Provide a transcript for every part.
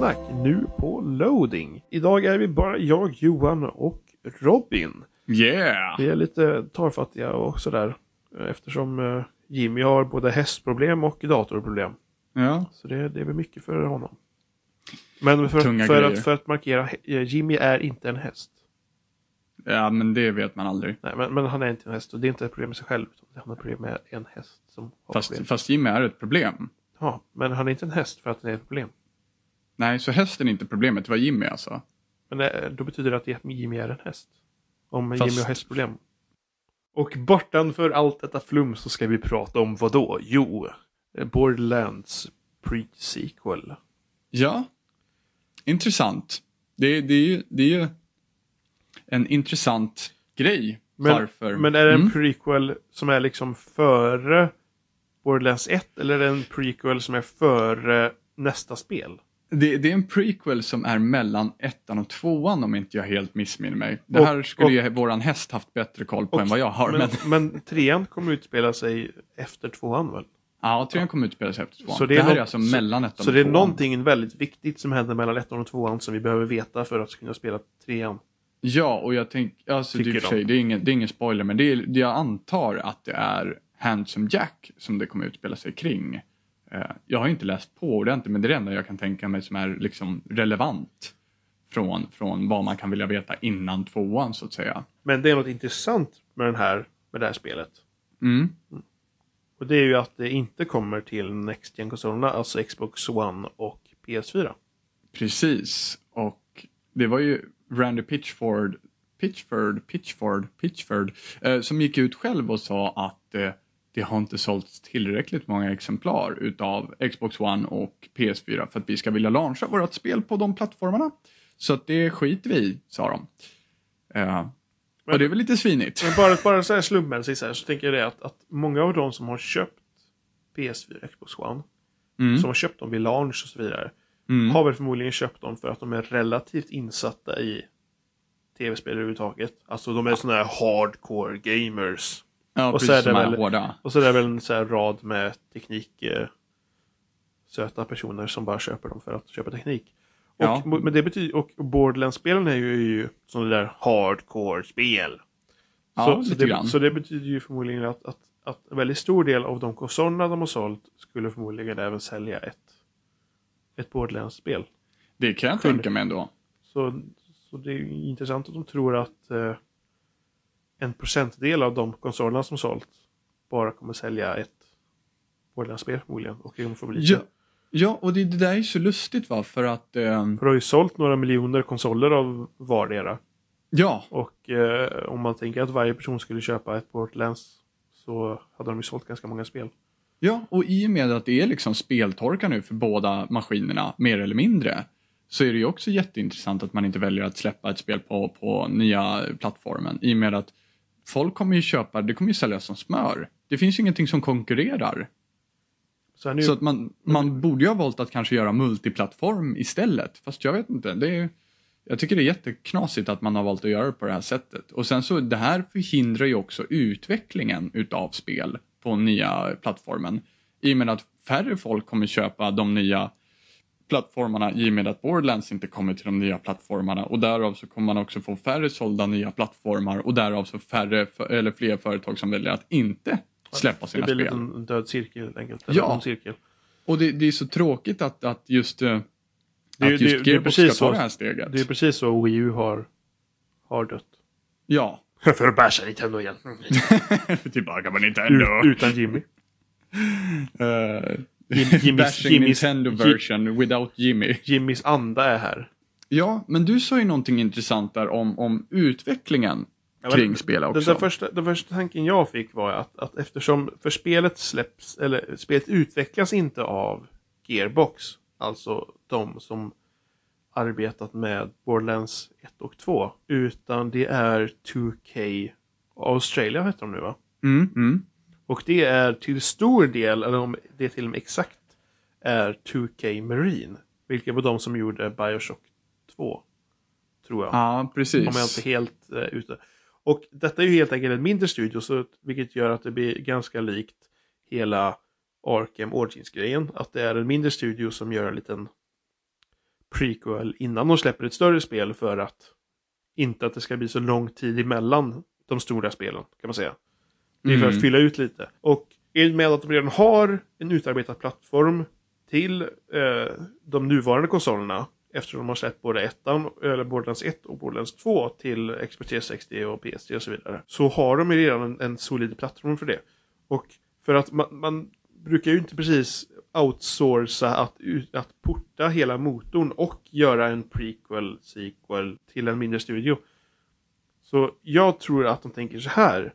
spelsnack nu på loading. Idag är vi bara jag, Johan och Robin. Yeah! Vi är lite torrfattiga och sådär eftersom eh, Jimmy har både hästproblem och datorproblem. Ja. Så det, det är väl mycket för honom. Men för, Tunga för, grejer. att, för att markera, eh, Jimmy är inte en häst. ja, men det vet man aldrig. Nej, men, men han är inte en häst och det är inte ett problem med sig själv. utan Han har problem med en häst som har Fast, problem. fast Jimmy är ett problem. Ja, men han är inte en häst för att det är ett problem. Nej, så hästen är inte problemet, det var Jimmy alltså. Men då betyder det att Jimmy är en häst. Om Fast- Jimmy har hästproblem. Och bortanför allt detta flum så ska vi prata om vad då? Jo, Borderlands pre-sequel. Ja, intressant. Det, det, är ju, det är ju en intressant grej. Men, Varför? men är det en Mm. prequel som är liksom före Borderlands 1 eller är det en prequel som är före nästa spel? Det, det är en prequel som är mellan ettan och tvåan om inte jag helt missminner mig. Det Och- här skulle och- ju våran häst haft bättre koll på och- än vad jag har. Men, Men, men trean kommer utspela sig efter tvåan väl? ja, trean kommer utspela sig efter tvåan. Så det det, är här är nå- alltså så- mellan ettan Så och det är tvåan. någonting väldigt viktigt som händer mellan ettan och tvåan som vi behöver veta för att kunna spela trean. Ja, och jag tänker, alltså det, är för sig, de. det, är ingen, det är ingen spoiler, men det är, det jag antar att det är Handsome Jack som det kommer utspela sig kring. Eh, jag har inte läst på ordentligt, men det är det enda jag kan tänka mig som är liksom relevant från, från vad man kan vilja veta innan tvåan så att säga. Men det är något intressant med, den här, med det här spelet. Mm. Och det är ju att det inte kommer till Next gen konsolerna alltså Xbox One och PS4. Precis, och det var ju Randy Pitchford, Pitchford, Pitchford, Pitchford, eh, som gick ut själv och sa att eh, det har inte sålts tillräckligt många exemplar utav Xbox One och PS4 för att vi ska vilja launcha vårt spel på de plattformarna. Så att det skiter vi i, sa de. Eh, och det är väl lite svinigt. Men bara, bara så här slumpmässigt så, här, så tänker jag det att, att många av de som har köpt PS4 Xbox One, Mm. som har köpt dem vid launch och så vidare, Mm. har väl förmodligen köpt dem för att de är relativt insatta i tv-spel överhuvudtaget. Alltså de är sådana här hardcore gamers. Ja, och så är det är väl- hårda. Och så är det väl en så här rad med teknik eh, söta personer som bara köper dem för att köpa teknik. Och, Ja. Men det betyder, och Borderlands-spelen är ju, ju sådana där hardcore-spel. Ja, så, så, det, så det betyder ju förmodligen att, att, att en väldigt stor del av de konsolerna de har sålt skulle förmodligen även sälja ett, ett Borderlands-spel. Det kan jag tänka mig ändå. Så, så det är ju intressant att de tror att eh, en procentdel av de konsolerna som sålt bara kommer sälja ett Borderlands-spel förmodligen. Och det kommer få bli Ja, ja, och det, det där är så lustigt va, för att... ehm, För det har ju sålt några miljoner konsoler av vardera. ja, Och eh, om man tänker att varje person skulle köpa ett Borderlands så hade de ju sålt ganska många spel. Ja, och i och med att det är liksom speltorka nu för båda maskinerna, mer eller mindre, så är det ju också jätteintressant att man inte väljer att släppa ett spel på, på nya plattformen. I och med att folk kommer ju köpa, det kommer ju säljas som smör. Det finns ju ingenting som konkurrerar. Så nu, Så att man, man borde ju ha valt att kanske göra multiplattform istället. Fast jag vet inte, det är, jag tycker det är jätteknasigt att man har valt att göra det på det här sättet. Och sen så, det här förhindrar ju också utvecklingen utav spel på nya plattformen. I och med att färre folk kommer köpa de nya plattformarna i och med att Borderlands inte kommer till de nya plattformarna och därav så kommer man också få färre sålda nya plattformar och därav så färre eller fler företag som väljer att inte släppa det sina blir spel. en död cirkel helt enkelt. Ja. en cirkel. Och det, det är så tråkigt att, att just, eh, Det är- att just det- det är Gearbox precis ska ta så. det här steget. Det är precis så Wii U har, har dött. Ja. För att basha Nintendo igen. Tillbaka på Ut, Nintendo. utan Jimmy. Uh, Jimmys- bashing Jimmys- Nintendo version without Jimmy. Jimmys anda är här. Ja, men du sa ju någonting intressant där om, om utvecklingen Ja, kring men spel Den, också. den, första, den första tanken jag fick var att, att eftersom för spelet släpps, eller spelet utvecklas inte av Gearbox, alltså de som arbetat med Borderlands 1 och 2, utan det är 2K Australia heter de nu va? Mm, mm. Och det är till stor del, eller om det till och med exakt, är 2K Marine. Vilket var de som gjorde Bioshock 2. Tror jag. Ja, precis. Om jag inte helt eh, ute. Och detta är ju helt enkelt en mindre studio, så, vilket gör att det blir ganska likt hela Arkham Origins-grejen. Att det är en mindre studio som gör en liten prequel innan de släpper ett större spel för att inte att det ska bli så lång tid emellan de stora spelen, kan man säga. Det är för att Mm. fylla ut lite. Och i och med att de redan har en utarbetad plattform till eh, de nuvarande konsolerna, eftersom de har släppt både ettan, eller Borderlands 1 och Borderlands 2 till Xbox 360 och PS3 och så vidare, så har de ju redan en, en solid plattform för det. Och för att man, man brukar ju inte precis outsourca att, att porta hela motorn och göra en prequel, sequel till en mindre studio. Så jag tror att de tänker så här.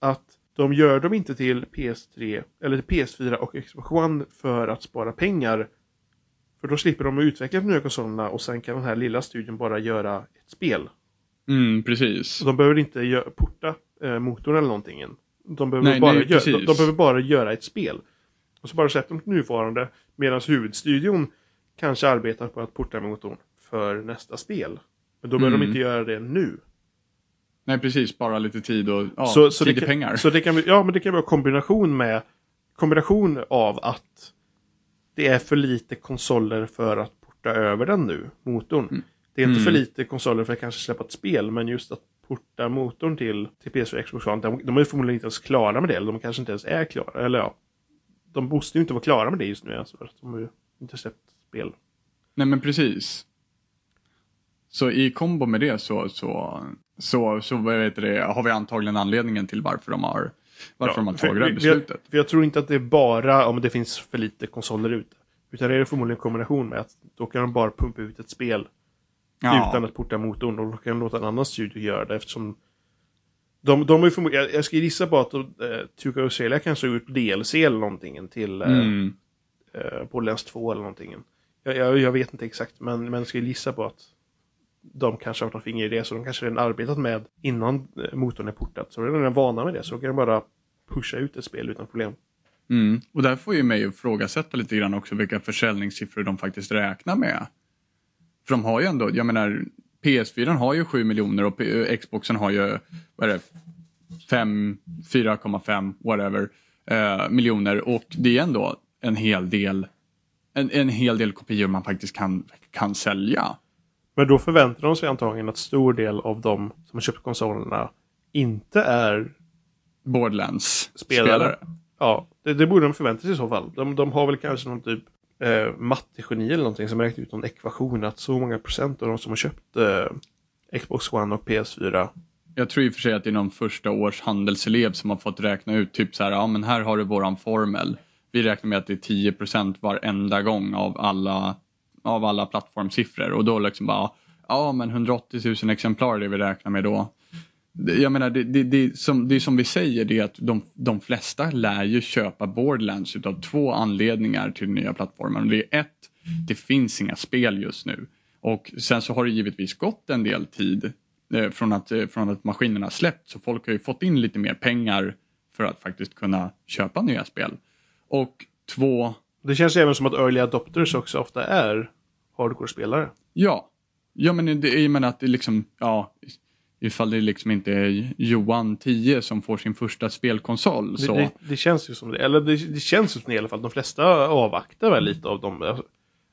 Att de gör dem inte till PS3 eller till PS4 och Xbox One för att spara pengar. För då slipper de att utveckla de nya konsolerna och sen kan den här lilla studion bara göra ett spel. Mm, precis. De behöver inte porta eh, motorn eller någonting. än. De behöver, Nej, bara nej, de, de behöver bara göra ett spel. Och så bara släpper de nuvarande medan huvudstudion kanske arbetar på att porta motorn för nästa spel. Men då behöver Mm. de inte göra det nu. Nej, precis. Spara lite tid och ja, så, så tid det och kan, pengar. Så det kan, ja, men det kan vara kombination med kombination av att det är för lite konsoler för att porta över den nu, motorn. Det är inte för Mm. lite konsoler för att kanske släppa ett spel, men just att porta motorn till, till PS4 och Xbox One, de, de är förmodligen inte ens klara med det, eller de kanske inte ens är klara, eller ja. De måste ju inte vara klara med det just nu, alltså, för att de har ju inte släppt spel. Nej, men precis. Så i kombo med det så, så, så, så vad heter det, har vi antagligen anledningen till varför de har, varför de har tagit det här för jag- beslutet. För jag tror inte att det är bara om det finns för lite konsoler ute. Utan det är förmodligen en kombination med att då kan de bara pumpa ut ett spel Ja. utan att porta motorn och då kan de låta en annan studio göra det eftersom de, de ju förmodligen, jag, jag ska gissa på att Tuka Australia kanske har gjort DLC eller någonting till uh, Mm. Borderlands 2 eller någonting. Jag, jag, jag vet inte exakt men, men jag ska gissa på att de kanske har något finger i det så de kanske redan arbetat med innan eh, motorn är portad. Så de är redan vana med det så kan de bara pusha ut ett spel utan problem. Mm. Och där får ju mig ifrågasätta lite grann också vilka försäljningssiffror de faktiskt räknar med. För de har ju ändå, jag menar, PS4 har ju 7 miljoner och eh, Xboxen har ju, vad är det, 5, 4,5, whatever, eh, miljoner och det är ändå en hel del, en, en hel del kopior man faktiskt kan, kan sälja. Men då förväntar de sig antagligen att stor del av de som har köpt konsolerna inte är Borderlands Spelare. spelare. Ja, det, det borde de förvänta sig i så fall. De, de har väl kanske någon typ eh, mattegeni eller någonting som räknat ut någon ekvation att så många procent av de som har köpt eh, Xbox One och PS4 Jag tror i och för sig att det är någon första års handelselev som har fått räkna ut typ så här, ja men här har du våran formel. Vi räknar med att det är 10% varenda gång av alla, av alla plattformsiffror och då liksom bara, ja men 180 000 exemplar är det vi räknar med då. Det- Jag menar, det, det, det, som, det är som vi säger, det är att de, de flesta lär ju köpa Borderlands utav två anledningar till den nya plattformen. Det är ett, det finns inga spel just nu. Och sen så har det givetvis gått en del tid eh, från, att, eh, från att maskinerna släppt. Så folk har ju fått in lite mer pengar för att faktiskt kunna köpa nya spel. Och två, det känns ju även som att early adopters också ofta är hardcore-spelare. ja. Ja men det, jag menar att det liksom, ja. Ifall det liksom inte är Johan 10 som får sin första spelkonsol Det, så. det, det känns ju som det. Eller det, det känns ju som det i alla fall. De flesta avvaktar väl lite av dem.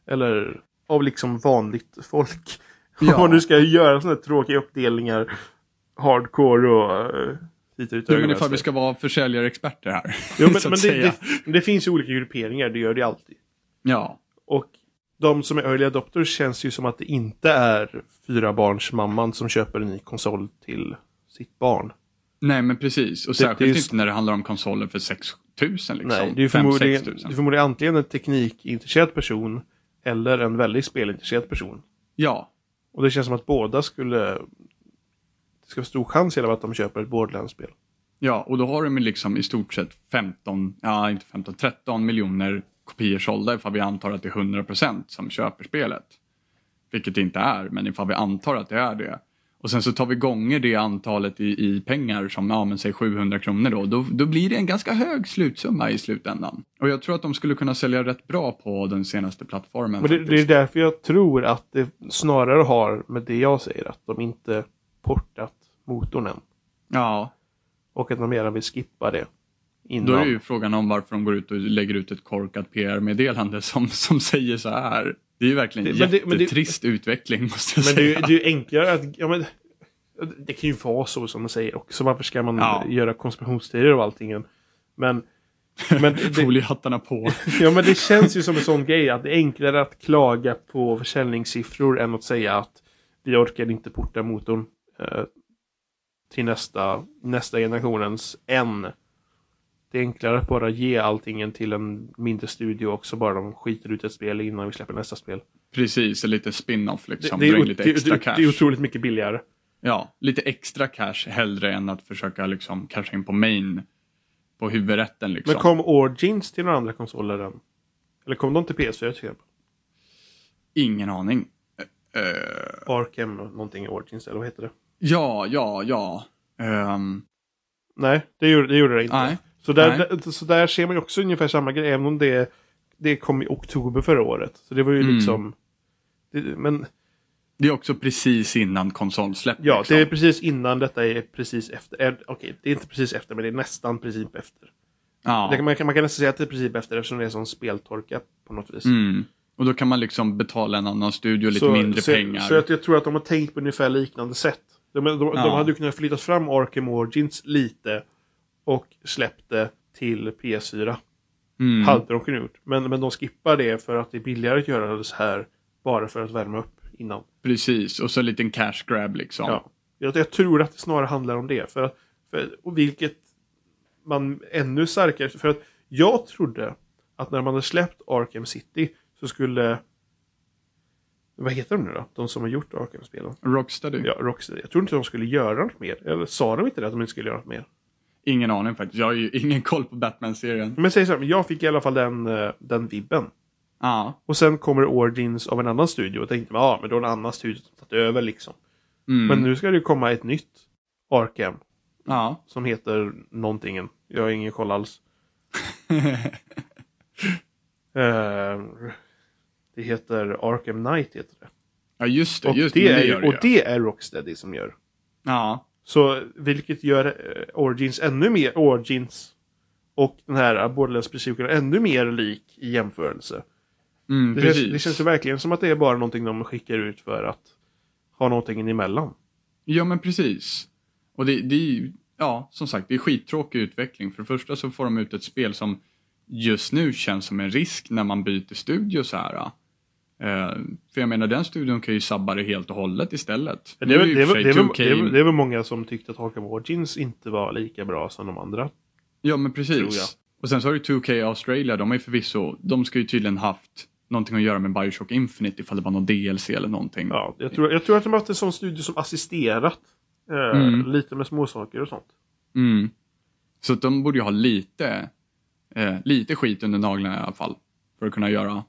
Eller av liksom vanligt folk. Ja. Om man nu ska göra sådana här tråkiga uppdelningar. Hardcore och lite ut Jo, men ifall vi vänster. ska vara försäljare-experter här. Jo, men, men det, det, det finns ju olika grupperingar, det gör det alltid. Ja. Och de som är early adopters känns ju som att det inte är fyra barns mamman som köper en ny konsol till sitt barn. Nej men precis. Och Det- särskilt det är inte när det handlar om konsoler för 6 000 liksom. Nej, det är ju 5 förmodligen, 6 000. det är förmodligen antingen en teknikintresserad person eller en väldigt spelintresserad person. Ja. Och det känns som att båda skulle... Det ska vara stor chans fall att de köper ett Borderlands-spel. Ja, och då har de liksom i stort sett 15, ja inte 15, 13 miljoner kopior sålda ifall vi antar att det är 100% som köper spelet. Vilket det inte är, men ifall vi antar att det är det. Och sen så tar vi gånger det antalet i, i pengar som, ja men säg 700 kronor då, då. Då blir det en ganska hög slutsumma i slutändan. Och jag tror att de skulle kunna sälja rätt bra på den senaste plattformen. Men det, det är därför jag tror att det snarare har med det jag säger, att de inte portat motorn än. Ja, Och att de gärna vill skippa det. Innan. Då är ju frågan om varför de går ut och lägger ut ett korkat PR-meddelande som, som säger så här. Det är ju verkligen Det- men det- men det- jättetrist utveckling måste jag Men det, är ju- säga. det är ju enklare att... Ja, men, det kan ju vara så som man säger också. Varför ska man Ja. göra konspirationsteorier och allting? Men, men, det, Foliehattarna på. ja, men det känns ju som en sån grej att det är enklare att klaga på försäljningssiffror än att säga att vi orkar inte porta motorn till nästa, nästa generationens än. Det är enklare att bara ge allting till en mindre studio också bara de skiter ut ett spel innan vi släpper nästa spel. Precis, en liten spin-off Det, liksom. det, är, in o- lite det, extra det, cash. det är otroligt mycket billigare. Ja, lite extra cash hellre än att försöka liksom casha in på main på huvudrätten liksom. Men kom Origins till några andra konsoler än? Eller kom de till PS4 till exempel? Ingen aning. Eh, Arkham någonting Origins eller vad heter det? ja, ja, ja. Ehm, Nej, det gjorde det, gjorde det inte. nej. Så, där, där- så där ser man ju också ungefär samma grej, även om det, det kom i oktober förra året. Så det var ju Mm. liksom... Det, men Det är också precis innan konsolsläpp. ja, liksom. det är precis innan detta är precis efter. är- Okej, det är inte precis efter, men det är nästan princip efter. ja. Det man, kan, man kan nästan säga att det är princip efter eftersom det är som speltorka på något vis. Mm. Och då kan man liksom betala en annan studio lite mindre så, pengar. Så att jag tror att de har tänkt på ungefär liknande sätt. De, de, de, Ja. hade ju kunnat flyttat fram Arkham Origins lite och släppt det till PS4. mm. Hade de kunnat gjort. Men, men de skippar det för att det är billigare att göra det så här. Bara för att värma upp innan. Precis, och så en liten cash grab liksom. Ja. Jag, jag tror att det snarare handlar om det. För, att- för, och vilket man ännu starkare... För att jag trodde att när man hade släppt Arkham City så skulle... Vad heter de nu då? De som har gjort Arkham-spelen? Rocksteady? Ja, Rocksteady. Jag tror inte de skulle göra något mer. Eller sa de inte det att de inte skulle göra något mer? Ingen aning faktiskt. Jag har ju ingen koll på Batman-serien. Men säg så här, jag fick i alla fall den, eh, den vibben. Ja. Och sen kommer Origins av en annan studio och tänkte ja, men då är det en annan studio som tagit över liksom. Mm. Men nu ska det ju komma ett nytt Arkham Ja. som heter någonting. Jag har ingen koll alls. Eh, det heter Arkham Knight heter det. ja, just det. Och, Just det, är, gör och det är Rocksteady som gör. Ja. Så vilket gör eh, Origins ännu mer Origins och den här Borderlands Pre-Sequel ännu mer lik i jämförelse. Mm, Det, precis. känns, det känns ju verkligen som att det är bara någonting de skickar ut för att ha någonting emellan. Ja, men precis. Och det, det ja, som sagt, det är skittråkig utveckling. För det första så får de ut ett spel som just nu känns som en risk när man byter studio så här. Eh, för jag menar, den studion kan ju sabba det helt och hållet istället. Det är, väl, Nu det, är, i och väl, för det, är sig väl, 2K det, är väl, det är väl många som tyckte att Arkham Origins inte var lika bra som de andra. Ja, men precis. Och sen så har du 2K Australia, de ju förvisso, de ska ju tydligen haft någonting att göra med Bioshock Infinite ifall det var någon DLC eller någonting. Ja, jag, tror, jag tror att de har haft en sån studio som assisterat eh, Mm. lite med småsaker och sånt. Mm. Så de borde ju ha lite, eh, lite skit under naglarna i alla fall. För att kunna göra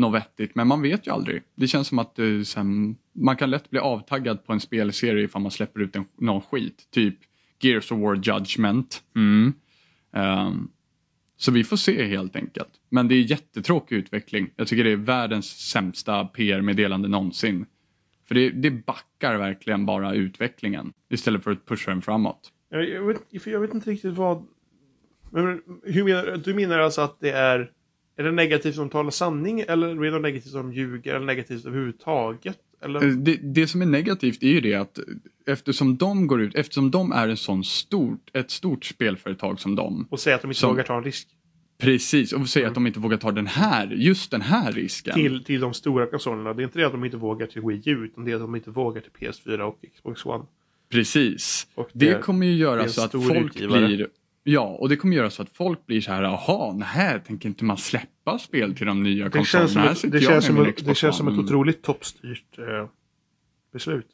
något vettigt. Men man vet ju aldrig. Det känns som att eh, sen, man kan lätt bli avtaggad på en spelserie ifall man släpper ut en, någon skit. Typ Gears of War Judgment. Mm. Ehm, så vi får se helt enkelt. Men det är jättetråkig utveckling. Jag tycker det är världens sämsta PR-meddelande någonsin. För det, det backar verkligen bara utvecklingen istället för att pusha den framåt. Jag, vet, för jag vet inte riktigt vad... Men, hur menar du? Du menar alltså att det är... Är det negativt som talar sanning eller är det negativt som ljuger eller negativt överhuvudtaget? Eller? Eh, Det, det som är negativt är ju det att eftersom de går ut, eftersom de är en sån stort, ett stort spelföretag som de. Och säga att de inte som- vågar ta en risk. Precis, och säga att de inte vågar ta den här, just den här risken. Till, till de stora konsolerna. Det är inte det att de inte vågar till Wii U utan det är att de inte vågar till PS4 och Xbox One. Precis. Och Det kommer ju det göra så att folk utgivare. blir Ja, och det kommer göra så att folk blir så här, jaha, nej, tänker inte man släppa spel till de nya det känns som konsolerna? Ett, det känns som ett, det känns som ett otroligt toppstyrt eh, beslut.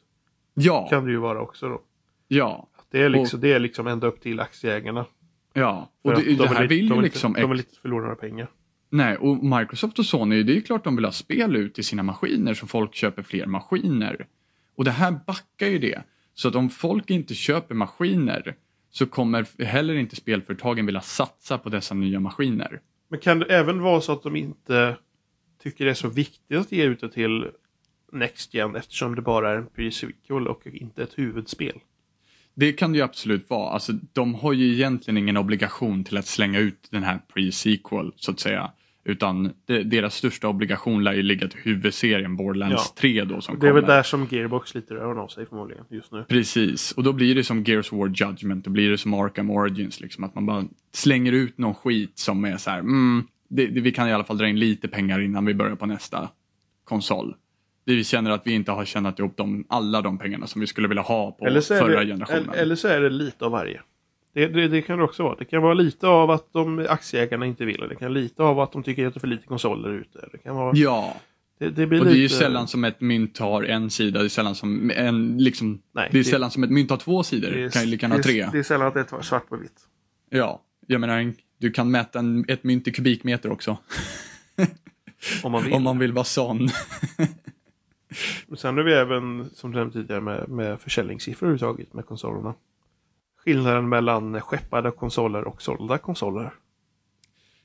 Ja, Kan det ju vara också då. ja, Det är liksom, det är liksom ända upp till aktieägarna. ja. Och det, de det är här lite- vill ju liksom De är lite förlorar några pengar. Nej, och Microsoft och Sony, det är klart de vill ha spel ut till sina maskiner så folk köper fler maskiner. Och det här backar ju det. Så att om folk inte köper maskiner så kommer heller inte spelföretagen vilja satsa på dessa nya maskiner. Men kan det även vara så att de inte tycker det är så viktigt att ge ut det till Next Gen eftersom det bara är en pre-sequel och inte ett huvudspel? Det kan det ju absolut vara. Alltså, de har ju egentligen ingen obligation till att slänga ut den här pre-sequel, så att säga. Utan det, deras största obligation lär ju ligga till huvudserien Borderlands Ja. 3 då som Det är väl där som Gearbox sliter öronen av sig förmodligen just nu. Precis, och då blir det som Gears War Judgment, då blir det som Arkham Origins, liksom, att man bara slänger ut någon skit som är så här, mm, det, det, vi kan i alla fall dra in lite pengar innan vi börjar på nästa konsol. Vi känner att vi inte har tjänat ihop de, alla de pengarna som vi skulle vilja ha på förra det, generationen. eller, eller så är det lite av varje. Det, det, det kan det också vara. Det kan vara lite av att de aktieägarna inte vill. Det kan vara lite av att de tycker att det är för lite konsoler ute. Det kan vara... Ja, Det, det blir och det är ju lite... sällan som ett mynt har en sida, det är sällan som en, liksom, Nej, det är sällan som ett mynt har två sidor, det är- kan ju lika gärna ha tre. Det är sällan att det är svart på vitt. Ja, jag menar, en- du kan mäta en, ett mynt i kubikmeter också, Om man vill. om man vill vara sån. Sen har vi även, som du nämnde tidigare, med, med försäljningssiffror överhuvudtaget med konsolerna. Skillnaden mellan skeppade konsoler och sålda konsoler.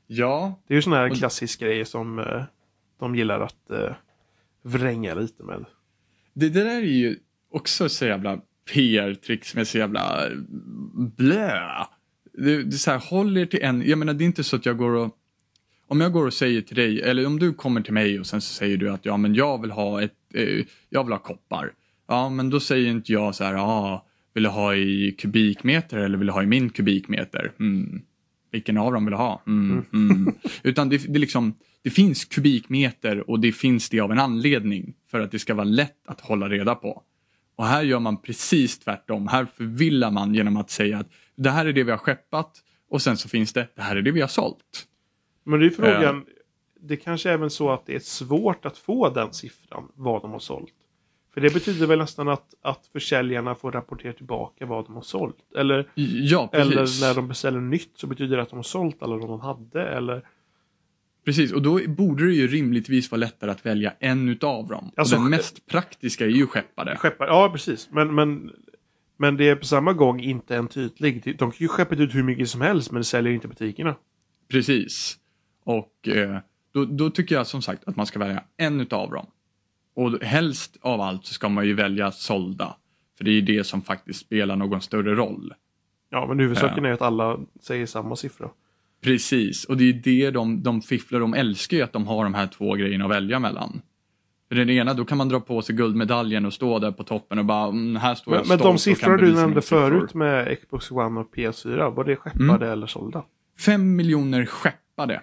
Ja, Det är ju sån här klassisk grej som eh, de gillar att eh, vränga lite med. Det, det där är ju också så jävla PR-trick som är så jävla blö. Det, det är så här, håll er till en, jag menar det är inte så att jag går och om jag går och säger till dig, eller om du kommer till mig och sen så säger du att ja men jag vill ha ett, eh, jag vill ha koppar. Ja men då säger inte jag så här, ja vill du ha i kubikmeter eller vill du ha i min kubikmeter? Mm. Vilken av dem vill du ha? Mm, mm. Utan det, det, liksom, det finns kubikmeter och det finns det av en anledning för att det ska vara lätt att hålla reda på. Och här gör man precis tvärtom. Här förvillar man genom att säga att det här är det vi har skeppat och sen så finns det, det här är det vi har sålt. Men det är frågan, det kanske är även så att det är svårt att få den siffran, vad de har sålt. För det betyder väl nästan att, att försäljarna får rapportera tillbaka vad de har sålt. Eller, Ja, eller när de beställer nytt så betyder det att de har sålt alla de de hade. Eller, Precis, och då borde det ju rimligtvis vara lättare att välja en utav dem. Alltså, den mest praktiska är ju skeppade. skeppar, ja, precis. Men, men, men det är på samma gång inte en tydlig. De kan ju skeppa ut hur mycket som helst men det säljer inte butikerna. Precis. Och eh, då, då tycker jag som sagt att man ska välja en utav dem. Och helst av allt så ska man ju välja sålda. För det är ju det som faktiskt spelar någon större roll. Ja, men huvudsaken är ju att alla säger samma siffra. Precis, och det är det de, de fifflar, de älskar ju att de har de här två grejerna att välja mellan. För den ena, då kan man dra på sig guldmedaljen och stå där på toppen och bara, mm, här står Men, jag men de siffror du nämnde förut med Xbox One och PS4, var det skeppade eller sålda? 5 miljoner skeppade.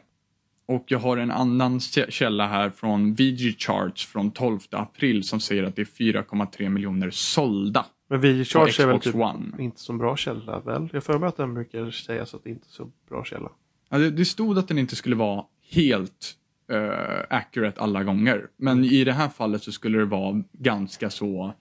Och jag har en annan kä- källa här från VG Charts från 12 april som säger att det är 4,3 miljoner sålda Men vi på Charge är väl typ One. inte så bra källa väl? Jag för mig att den brukar sägas att det inte är så bra källa. Ja, det, det stod att den inte skulle vara helt eh, accurate alla gånger. Men i det här fallet så skulle det vara ganska så,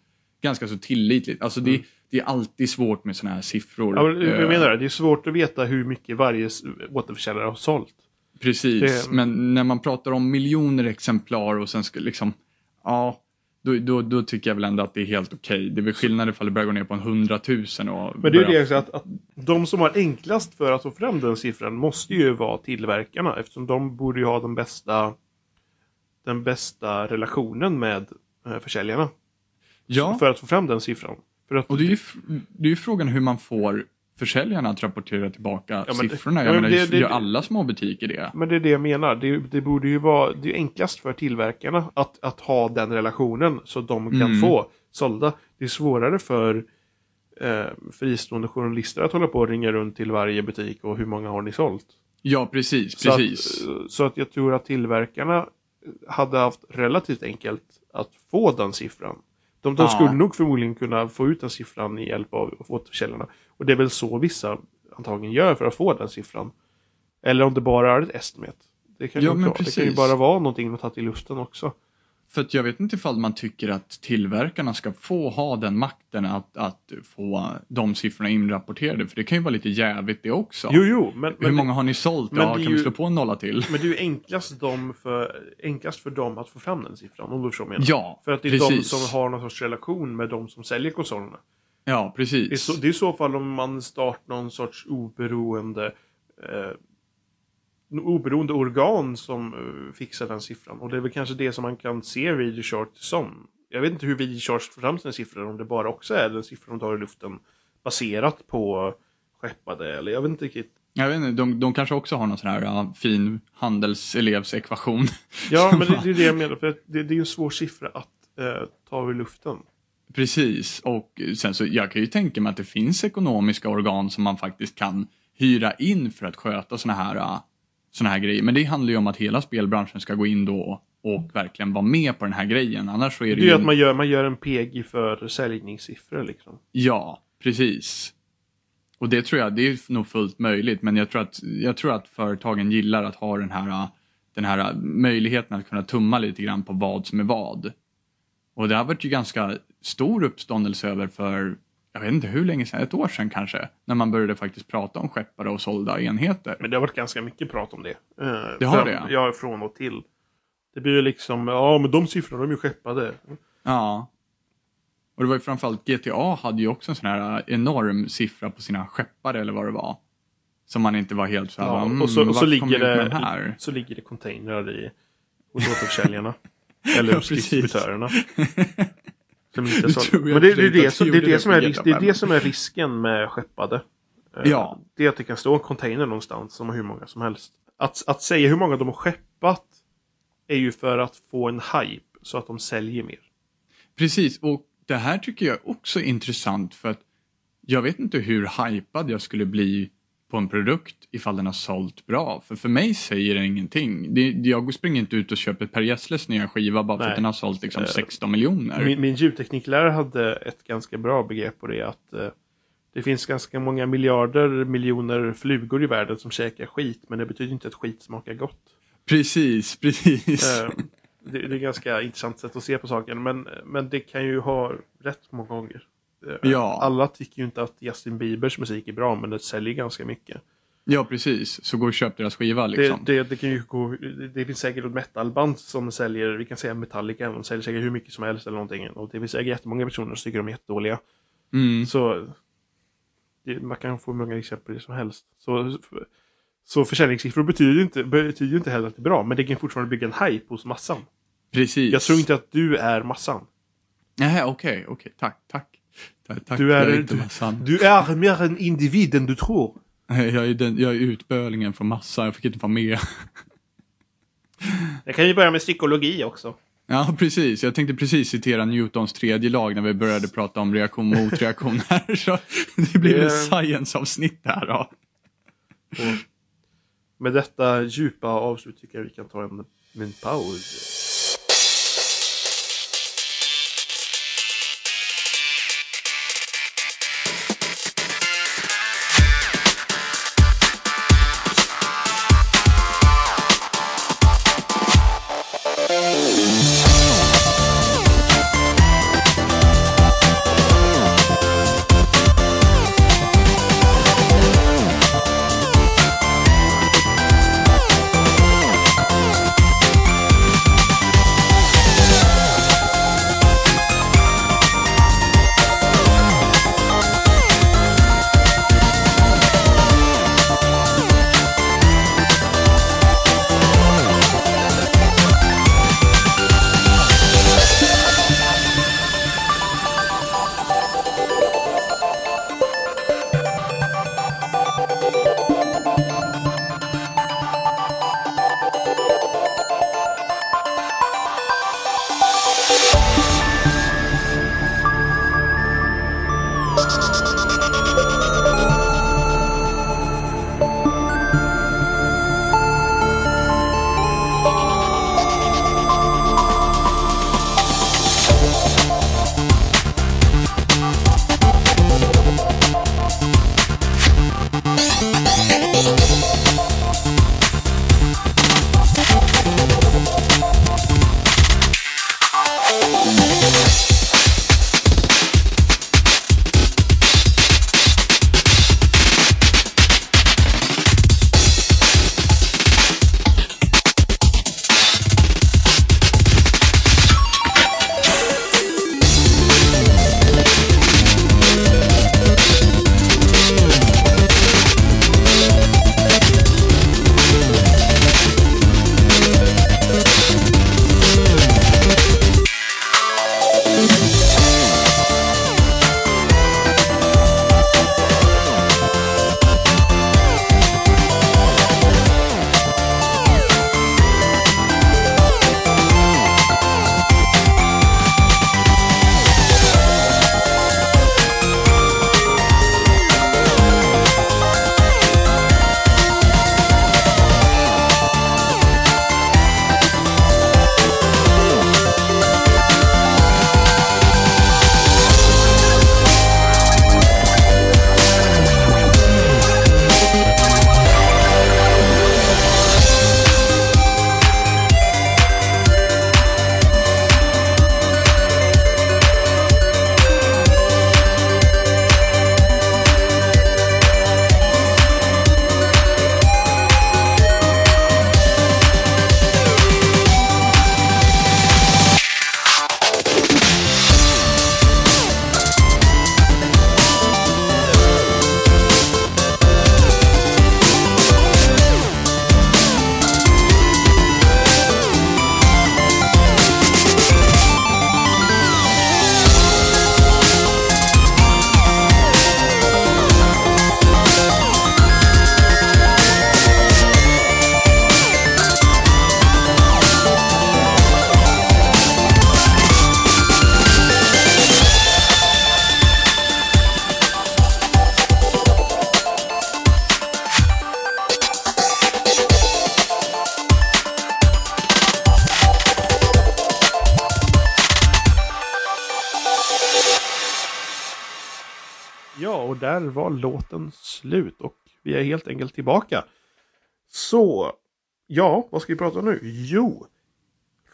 ganska så tillitligt. Alltså det, det är alltid svårt med sådana här siffror. Mm. Ja, men, Eh, jag menar det, det är svårt att veta hur mycket varje återförsäljare har sålt. Precis, Det- men när man pratar om miljoner exemplar och sen ska liksom, ja, då, då, då tycker jag väl ändå att det är helt okej. Det är väl skillnad ifall det börjar gå ner på en hundratusen och Men det är ju det också att, att de som har enklast för att få fram den siffran måste ju vara tillverkarna eftersom de borde ju ha den bästa den bästa relationen med eh, försäljarna. Ja, För att få fram den siffran. Och det är ju det är ju frågan hur man får försäljarna att rapportera tillbaka Ja, siffrorna. ja, Jag men menar, det- det- gör alla små butiker det? Men det är det jag menar. Det, det borde ju vara det är enklast för tillverkarna att, att ha den relationen så de kan Mm. få sålda. Det är svårare för eh, fristående journalister att hålla på och ringa runt till varje butik och hur många har ni sålt? Ja, precis, Så precis. Att, så att jag tror att tillverkarna hade haft relativt enkelt att få den siffran. De, de Ja. skulle nog förmodligen kunna få ut den siffran i hjälp av återförsäljarna. Och det är väl så vissa antagligen gör för att få den siffran. Eller om det bara är ett estimate. Det kan, Ja, ju, det kan ju bara vara någonting att ta till luften också. För jag vet inte ifall man tycker att tillverkarna ska få ha den makten att, att få de siffrorna inrapporterade. För det kan ju vara lite jävigt det också. Jo, jo, men, Hur men, många har ni sålt? Ja, kan vi ju- slå på en nolla till? men det är ju enklast, dem för, enklast för dem att få fram den siffran. Om du förstår vad jag menar. Ja, För att det är de precis. som har någon sorts relation med de som säljer konsolerna. Ja, precis. Det är, så, det är i så fall om man startar någon sorts oberoende eh, oberoende organ som eh, fixar den siffran. Och det är väl kanske det som man kan se VideoChart som. Jag vet inte hur VideoChart får fram sina siffror, om det bara också är den siffran de tar i luften baserat på skeppade eller jag vet inte riktigt. Jag vet inte, de, de kanske också har någon sån här ja, fin handelselevsekvation. Ja, men det, det är det jag menar. För det, det är en svår siffra att eh, ta ur luften. Precis, och sen så jag kan ju tänka mig att det finns ekonomiska organ som man faktiskt kan hyra in för att sköta såna här, såna här grejer. Men det handlar ju om att hela spelbranschen ska gå in då och verkligen vara med på den här grejen. Annars så är det, Det är ju... att man gör, man gör en PG för säljningssiffror liksom. Ja, precis. Och det tror jag, det är nog fullt möjligt, men jag tror att, jag tror att företagen gillar att ha den här, den här möjligheten att kunna tumma lite grann på vad som är vad. Och det har varit ju ganska stor uppståndelse över för, jag vet inte hur länge sedan, ett år sedan kanske, när man började faktiskt prata om skeppare och sålda enheter. Men det har varit ganska mycket prat om det. Eh, Det har det, ja. Från och till. Det blir ju liksom, ja men de siffrorna de är ju skeppade. Ja. Och det var ju framförallt GTA hade ju också en sån här enorm siffra på sina skeppare eller vad det var. Som man inte var helt så här, Ja, mm, och så, och så, ligger det, här? så ligger det containrar i hos återförsäljarna. Eller hos distributörerna. Som inte så... Men det, det, är det, som, de det, är det, som är, risk- det är GTA5. det som är risken med skeppade. Eh, Ja. Det är att det kan stå en container någonstans som har hur många som helst. Att, att säga hur många de har skeppat är ju för att få en hype så att de säljer mer. Precis, och det här tycker jag också är intressant för att jag vet inte hur hypad jag skulle bli på en produkt ifall den har sålt bra. För för mig säger det ingenting. Det, jag springer inte ut och köper Per Gessles nya skiva bara för Nej. att den har sålt liksom Eh, 16 miljoner. Min, min ljudtekniklärare hade ett ganska bra begrepp på det. Att eh, det finns ganska många miljarder, miljoner flugor i världen som käkar skit. Men det betyder inte att skit smakar gott. Precis, precis. Eh, det, det är ett ganska intressant sätt att se på saken. Men, men det kan ju ha rätt många gånger. Eh, Ja. Alla tycker ju inte att Justin Biebers musik är bra, men det säljer ganska mycket. Ja, precis. Så gå och köp deras skiva liksom. Det, det, det, kan ju gå, det, finns säkert ett metalband som säljer, vi kan säga Metallica, de säljer säkert hur mycket som helst eller någonting. Och det finns säkert jättemånga personer som tycker de är jättedåliga. Mm. Så det, man kan få många exempel som helst. Så, så försäljningssiffror betyder ju inte, betyder inte heller att det är bra, men det kan fortfarande bygga en hype hos massan. Precis. Jag tror inte att du är massan. Nej, okej, okej. Tack, tack. Tack, tack. Du är, inte du, massan. du är mer en individ än du tror. Jag är, den, jag är utbölingen från massan, jag fick inte vara med. Jag kan ju börja med psykologi också. Ja, precis. Jag tänkte precis citera Newtons tredje lag när vi började prata om reaktion mot reaktion här. Så det blir Det- väl science-avsnitt här då. Och med detta djupa avslut tycker jag vi kan ta en, en paus. Var låten slut och vi är helt enkelt tillbaka. Så, ja, vad ska vi prata om nu? Jo,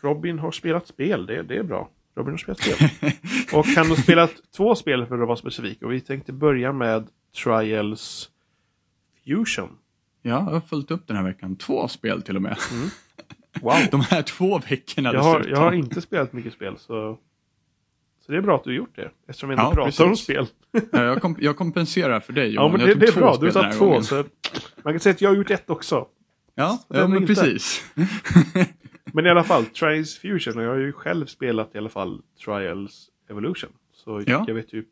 Robin har spelat spel, det, det är bra. Robin har spelat spel. och han har spelat två spel för att vara specifik och vi tänkte börja med Trials Fusion. Ja, jag har följt upp den här veckan. Två spel till och med. Wow! De här två veckorna Jag har, dessutom. jag har inte spelat mycket spel så... Så det är bra att du har gjort det. Eftersom vi inte Ja, pratar om precis. spel. Ja, jag, kom, jag kompenserar för dig Ja, men det, det är bra. Du tagit två. Så man kan säga att jag har gjort ett också. Ja, ja men inte. precis. Men i alla fall, Trials Fusion. Och jag har ju själv spelat i alla fall Trials Evolution. Så Ja. jag vet ju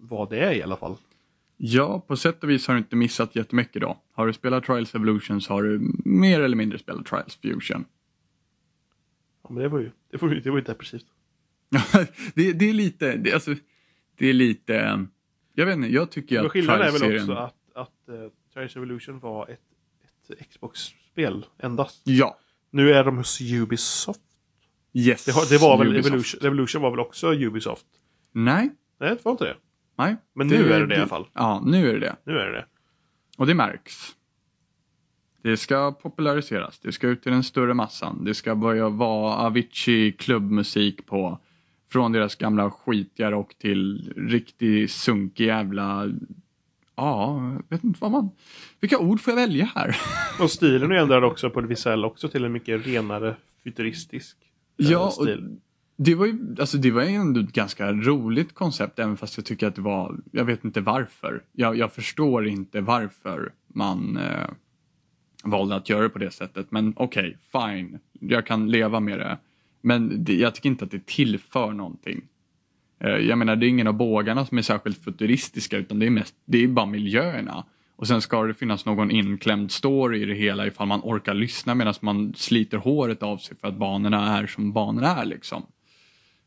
vad det är i alla fall. Ja, på sätt och vis har du inte missat jättemycket då. Har du spelat Trials Evolution så har du mer eller mindre spelat Trials Fusion. Ja, men det var ju, det var ju, det var ju depressivt. det, det är lite, det, alltså, det är lite, eh, jag vet inte, jag tycker att skillnaden är väl också att, att uh, Trials Evolution var ett, ett Xbox-spel endast. Ja, Nu är de hos Ubisoft. yes. Det, det var väl. Evolution, Revolution var väl också Ubisoft? Nej, Nej, det var inte det. nej. Men nu är det det i alla fall. Ja, nu är det det. Nu är det det. Och det märks. Det ska populariseras, det ska ut till den större massan. Det ska börja vara Avicii klubbmusik på. Från deras gamla skitiga rock till riktig sunkig jävla... Ja, jag vet inte vad man... Vilka ord får jag välja här? Och stilen är ändrad också på det visuella också till en mycket renare futuristisk eh, Ja, stil. det var ju alltså det var ändå ett ganska roligt koncept även fast jag tycker att det var, jag vet inte varför. Jag, jag förstår inte varför man eh, valde att göra det på det sättet. Men okej, fine. Jag kan leva med det. Men det, jag tycker inte att det tillför någonting. Eh, jag menar, det är ingen av bågarna som är särskilt futuristiska utan det är, mest, det är bara miljöerna. Och sen ska det finnas någon inklämd story i det hela ifall man orkar lyssna medan man sliter håret av sig för att banorna är som banorna är liksom.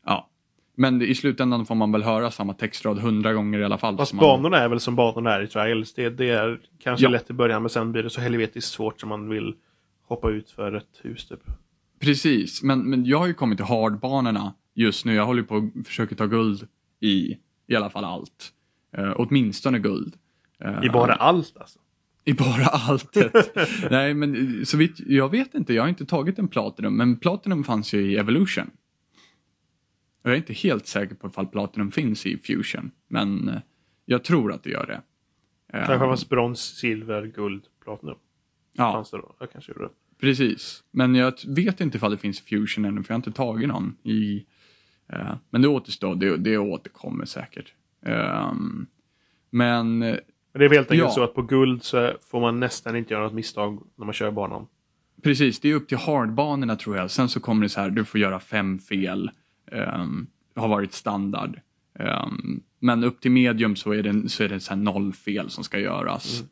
Ja. Men i slutändan får man väl höra samma textrad hundra gånger i alla fall. Fast så man- banorna är väl som banorna är i Trials. Det, det är kanske Ja. lätt i början men sen blir det så helvetiskt svårt som man vill hoppa ut för ett hus typ. Precis, men, men jag har ju kommit till hardbanorna just nu. Jag håller på att försöka ta guld i i alla fall allt. Eh, åtminstone guld. Eh, I bara allt alltså. I bara alltet. Nej, men eh, så vitt, jag vet inte, jag har inte tagit en Platinum, men Platinum fanns ju i Evolution. Och jag är inte helt säker på ifall Platinum finns i Fusion, men jag tror att det gör det. Kanske fanns brons, silver, guld, platinum. ja, Fanns det då? Jag kanske gjorde det. Precis. Men jag vet inte ifall det finns Fusion ännu, för jag har inte tagit någon i... eh, men det återstår, det, det återkommer säkert. Ehm, men Men det är helt enkelt Ja. så att på guld så får man nästan inte göra något misstag när man kör banan. Precis, det är upp till hardbanorna tror jag. Sen så kommer det så här, du får göra fem fel. Um, har varit standard. Ehm, men upp till medium så är det, så är det så noll fel som ska göras.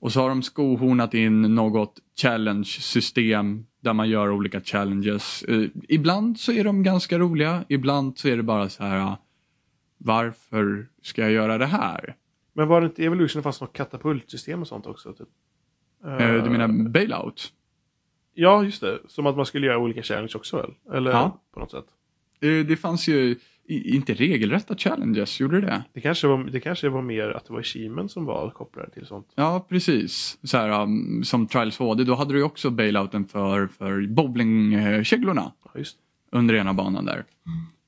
Och så har de skohornat in något challenge-system där man gör olika challenges. Eh, ibland så är de ganska roliga, ibland så är det bara så här varför ska jag göra det här? Men var det inte Evolution fanns något katapultsystem och sånt också? Typ? Eh, du menar bailout? Ja, just det. Som att man skulle göra olika challenge också väl? Eller Ja. på något sätt. Eh, Det fanns ju inte regelrätta challenges, gjorde det det? Kanske, var, det kanske var mer att det var achievement som var kopplade till sånt. Ja, precis. Så här, um, som Trials HD, då hade du ju också bailouten för, för bowlingkäglorna Ja, under ena banan där.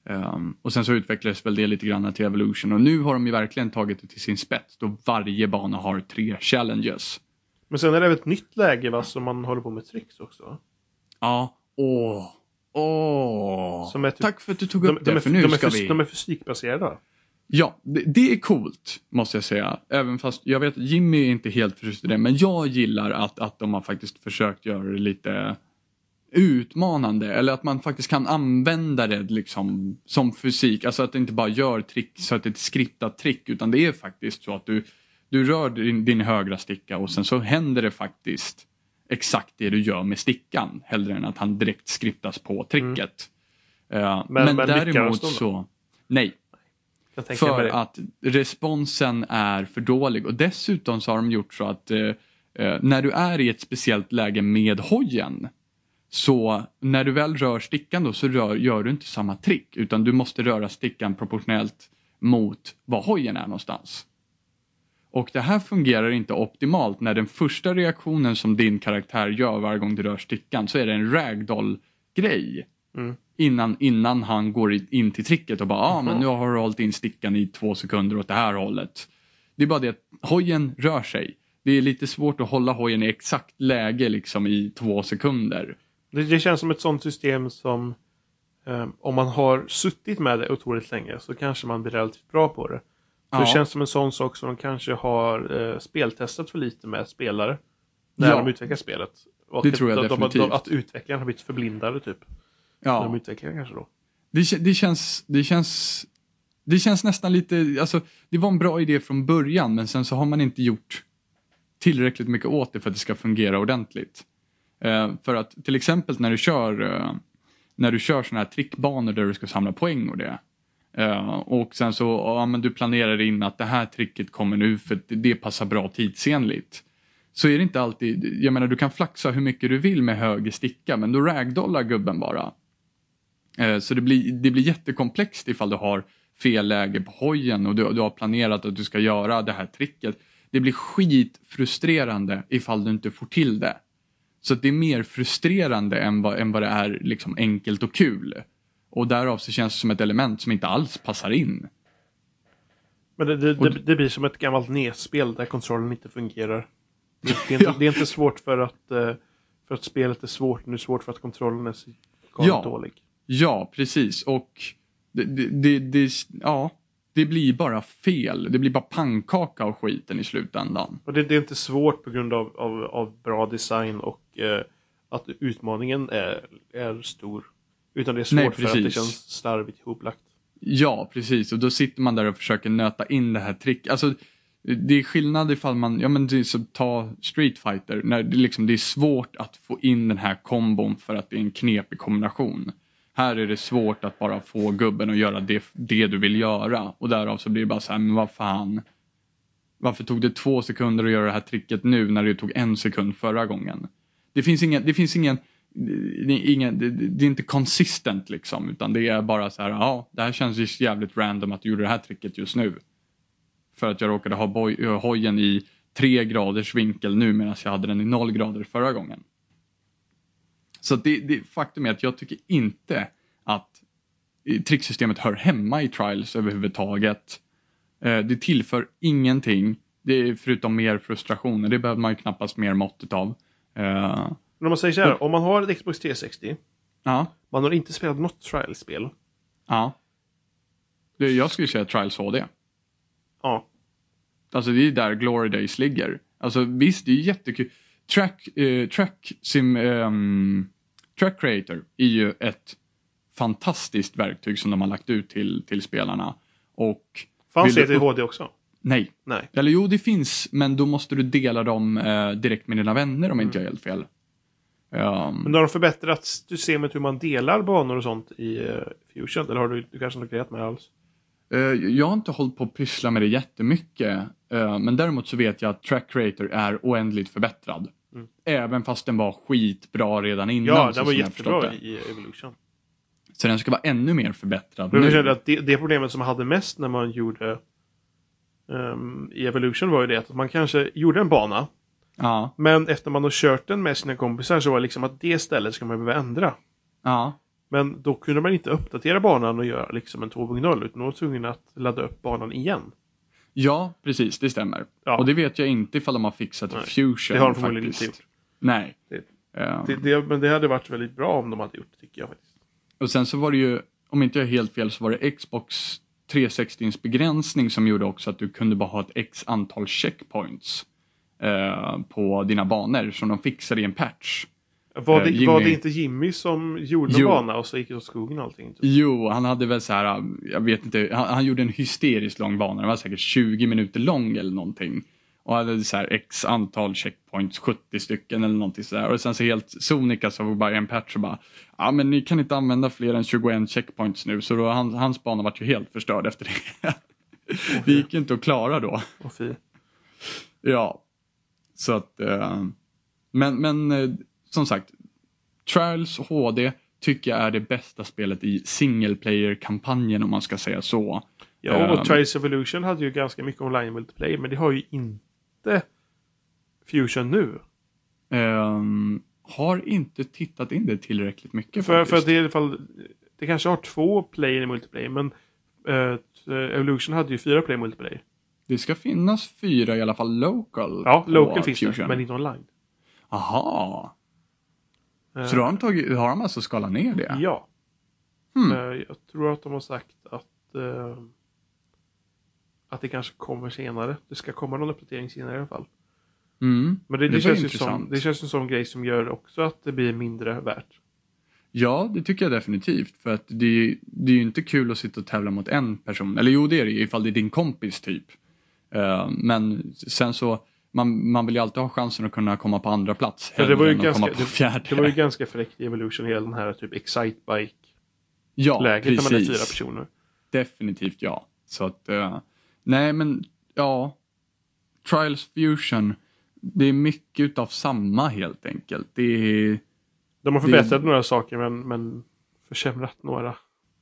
Um, och sen så utvecklades väl det lite grann till Evolution och nu har de ju verkligen tagit det till sin spets då varje bana har tre challenges. Men sen är det väl ett nytt läge va, som man håller på med tricks också? Ja, åh, åh. Är typ- Tack för att du tog De, upp de, det, är, för nu de, är ska fys- vi... de är fysikbaserade? Ja, det, det är coolt måste jag säga. Även fast jag vet att Jimmy är inte helt förtjust i det. Men jag gillar att, att de har faktiskt försökt göra det lite utmanande. Eller att man faktiskt kan använda det liksom som fysik. Alltså att det inte bara gör trick så att det är ett skriptat trick. Utan det är faktiskt så att du, du rör din, din högra sticka och sen så händer det faktiskt exakt det du gör med stickan. Hellre än att han direkt skriptas på tricket. Eh, Men- men, men de däremot så... Nej, för att responsen är för dålig och dessutom så har de gjort så att eh, när du är i ett speciellt läge med hojen så när du väl rör stickan då så rör, gör du inte samma trick utan du måste röra stickan proportionellt mot var hojen är någonstans. Och det här fungerar inte optimalt när den första reaktionen som din karaktär gör varje gång du rör stickan så är det en ragdoll-grej. Mm. Innan, innan han går in till tricket och bara, ja ah, men Mhm. nu har du hållit in stickan i två sekunder åt det här hållet. Det är bara det att hojen rör sig. Det är lite svårt att hålla hojen i exakt läge liksom i två sekunder. Det, det känns som ett sånt system som eh, om man har suttit med det otroligt länge så kanske man blir relativt bra på det. Ja. Det känns som en sån sak som de kanske har eh, speltestat för lite med spelare. När Ja. de utvecklar spelet. Och Det att tror jag de, de, de, definitivt. Att utvecklarna har blivit förblindade typ. När de Ja, utvecklar kanske då. det, det känns, det känns, det känns nästan lite, alltså det var en bra idé från början men sen så har man inte gjort tillräckligt mycket åt det för att det ska fungera ordentligt. Eh, för att till exempel när du kör eh, när du kör sådana här trickbanor där du ska samla poäng och det. Eh, och sen så, ja men du planerar in att det här tricket kommer nu för det, det passar bra tidsenligt. Så är det inte alltid, jag menar du kan flaxa hur mycket du vill med höger sticka men då ragdollar gubben bara. Eh, Så det blir, det blir jättekomplext ifall du har fel läge på hojen och du, du har planerat att du ska göra det här tricket. Det blir skitfrustrerande ifall du inte får till det. Så att det är mer frustrerande än vad, än vad det är liksom enkelt och kul. Och därav så känns det som ett element som inte alls passar in. Men det, det, det, det blir som ett gammalt NES-spel där kontrollen inte fungerar. Det, är, inte, det är inte svårt för att, eh, för att spelet är svårt, det är svårt för att kontrollen är så Ja. dålig. Ja, precis. Och det, det, ja, det blir bara fel. Det blir bara pannkaka av skiten i slutändan. Och det, det är inte svårt på grund av, av, av bra design och eh, att utmaningen är, är stor. Utan det är svårt Nej, för att det känns slarvigt ihoplagt. Ja, precis. Och då sitter man där och försöker nöta in det här tricket. Alltså, det är skillnad ifall man, ja men det så, ta Street Fighter, när det, liksom, det är svårt att få in den här kombon för att det är en knepig kombination. Här är det svårt att bara få gubben att göra det, det du vill göra och därav så blir det bara så här, men vad fan. Varför tog det två sekunder att göra det här tricket nu när det tog en sekund förra gången? Det finns ingen, det finns ingen, det är, ingen, det, det är inte consistent liksom, utan det är bara så här, ja, det här känns ju jävligt random att du gjorde det här tricket just nu. För att jag råkade ha boj, hojen i tre graders vinkel nu medan jag hade den i noll grader förra gången. Så det, det, faktum är att jag tycker inte att eh, tricksystemet hör hemma i trials överhuvudtaget. Eh, det tillför ingenting, det är förutom mer frustrationer. Det behöver man ju knappast mer måttet av. Eh, Eh, Men om man säger så här, om man har ett Xbox 360, Ja, man har inte spelat något trial-spel. ja. Det, jag skulle säga Trials HD. Ja, Alltså det är där Glory Days ligger. Alltså visst, det är jättekul. Track, eh, track, sim, ehm, track Creator är ju ett fantastiskt verktyg som de har lagt ut till, till spelarna. Och fanns du det i HD också? nej, Nej. eller jo det finns, men då måste du dela dem eh, direkt med dina vänner om inte jag är helt fel. Ehm, Men har de förbättrat systemet hur man delar banor och sånt i uh, Fusion? Eller har du, du kanske inte grejat med det alls? Eh, Jag har inte hållit på att pyssla med det jättemycket. eh, Men däremot så vet jag att Track Creator är oändligt förbättrad. Mm. Även fast den var skitbra redan innan. Ja, den var jättebra i Evolution. Så den ska vara ännu mer förbättrad Men jag kände att det, det problemet som man hade mest när man gjorde ehm, i Evolution var ju det att man kanske gjorde en bana. Ja, Men efter man har kört den med sina kompisar så var det liksom att det stället ska man behöva ändra. ja, Men då kunde man inte uppdatera banan och göra liksom en 2.0 utan man var tvungen att ladda upp banan igen. ja, precis, det stämmer. Ja. Och det vet jag inte ifall de har fixat Nej, Fusion. Det har de förmodligen faktiskt. inte gjort. Nej. Det- Eh, Det, det, men det hade varit väldigt bra om de hade gjort det tycker jag faktiskt. Och sen så var det ju, om inte jag är helt fel, så var det Xbox 360 begränsning som gjorde också att du kunde bara ha ett x antal checkpoints på dina banor som de fixade i en patch. Var Eh, det, Jimmy- var det inte Jimmy som gjorde Jo. bana och så gick det åt skogen och allting? Typ? Jo, han hade väl så här, jag vet inte, han, han gjorde en hysteriskt lång bana, den var säkert 20 minuter lång eller någonting. Och hade så här x antal checkpoints, 70 stycken eller någonting sådär. Och sen så helt sonika så var bara en patch och bara, ja men ni kan inte använda fler än 21 checkpoints nu. Så då, han, hans bana var ju helt förstörd efter det. det gick ju inte att klara då. Fy. Ja. Så att, eh, men, men eh, som sagt, Trials HD tycker jag är det bästa spelet i single player-kampanjen om man ska säga så. Ja, och Ehm. Trials Evolution hade ju ganska mycket online multiplayer, men det har ju inte Fusion nu. Ehm, har inte tittat in det tillräckligt mycket För, för faktiskt. att det i alla fall, det kanske har två player i multiplayer, men eh, Evolution hade ju fyra player i multiplayer. Det ska finnas fyra i alla fall local. Ja, local finns det, men inte online. Aha, Eh, så då har de, tagit, har de alltså skalat ner det? Ja. Hmm. Eh, jag tror att de har sagt att eh, att det kanske kommer senare. Det ska komma någon uppdatering senare i alla fall. Mm. Men det, det, var känns, ju som, det känns en sån grej som gör också att det blir mindre värt. Ja, det tycker jag definitivt. För att det, är- det är ju inte kul att sitta och tävla mot en person. Eller jo, det är det ju ifall det är din kompis typ. Eh, men sen så, man, man vill ju alltid ha chansen att kunna komma på andra plats. För det var ju ganska- fjärde. Det var ju ganska fräckt i Evolution, hela den här typ Excitebike-läget ja, när man är precis. fyra personer. Definitivt ja. Så att, eh, nej men ja. Trials Fusion, det är mycket utav samma helt enkelt. Det är, De har Det- förbättrat några saker men, men försämrat några.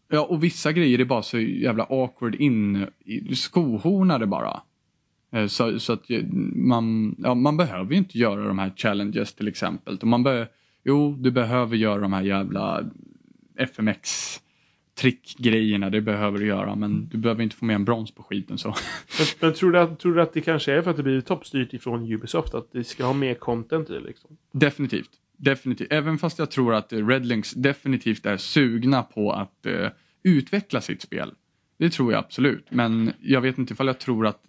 ja och vissa grejer är bara så jävla awkward in, skohornade bara. Eh, Så, så att ju- man, ja, man behöver ju inte göra de här challenges till exempel. Man be, jo, du behöver göra de här jävla FMX trickgrejerna, det behöver du göra, men du behöver inte få med en brons på skiten så. Men, men tror, du att, tror du att det kanske är för att det blir toppstyrt ifrån Ubisoft? Att det ska ha mer content i det liksom? Definitivt. Definitivt. Även fast jag tror att eh, Redlinks definitivt är sugna på att eh, utveckla sitt spel. Det tror jag absolut. Men jag vet inte ifall jag tror att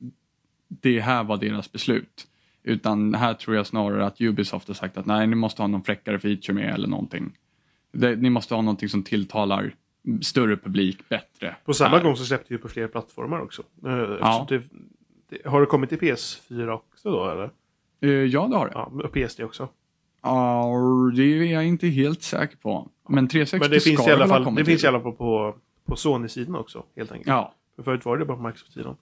det här var deras beslut. Utan här tror jag snarare att Ubisoft har sagt att nej, ni måste ha någon fräckare feature med eller någonting. Det, ni måste ha någonting som tilltalar större publik bättre. På samma här. gång så släppte vi på fler plattformar också. Eh, Ja. Det, det, har det kommit till PS4 också då eller? Eh, ja, det har det. Ja, och PSD också. Ja, det är jag inte helt säker på. Men 360 Men det ska finns i alla fall, det finns i alla fall på, på Sony-sidan också helt enkelt. Ja, För förut var det bara på Microsoft-sidan.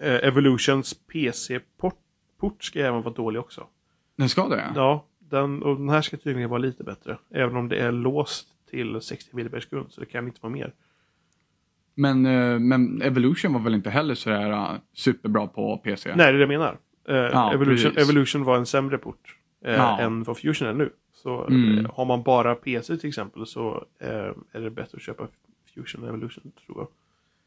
Eh, Evolutions PC-port port ska även vara dålig också. den ska det? Ja, den, och den här ska tydligen vara lite bättre. Även om det är låst till 60 mm per sekund, så det kan inte vara mer. Men, eh, men Evolution var väl inte heller sådär uh, superbra på PC? Nej, det är det jag menar. Eh, Ja, Evolution, precis. Evolution var en sämre port eh, Ja. än vad Fusion är nu. Så Mm. eh, har man bara PC till exempel så eh, är det bättre att köpa Fusion Evolution tror jag.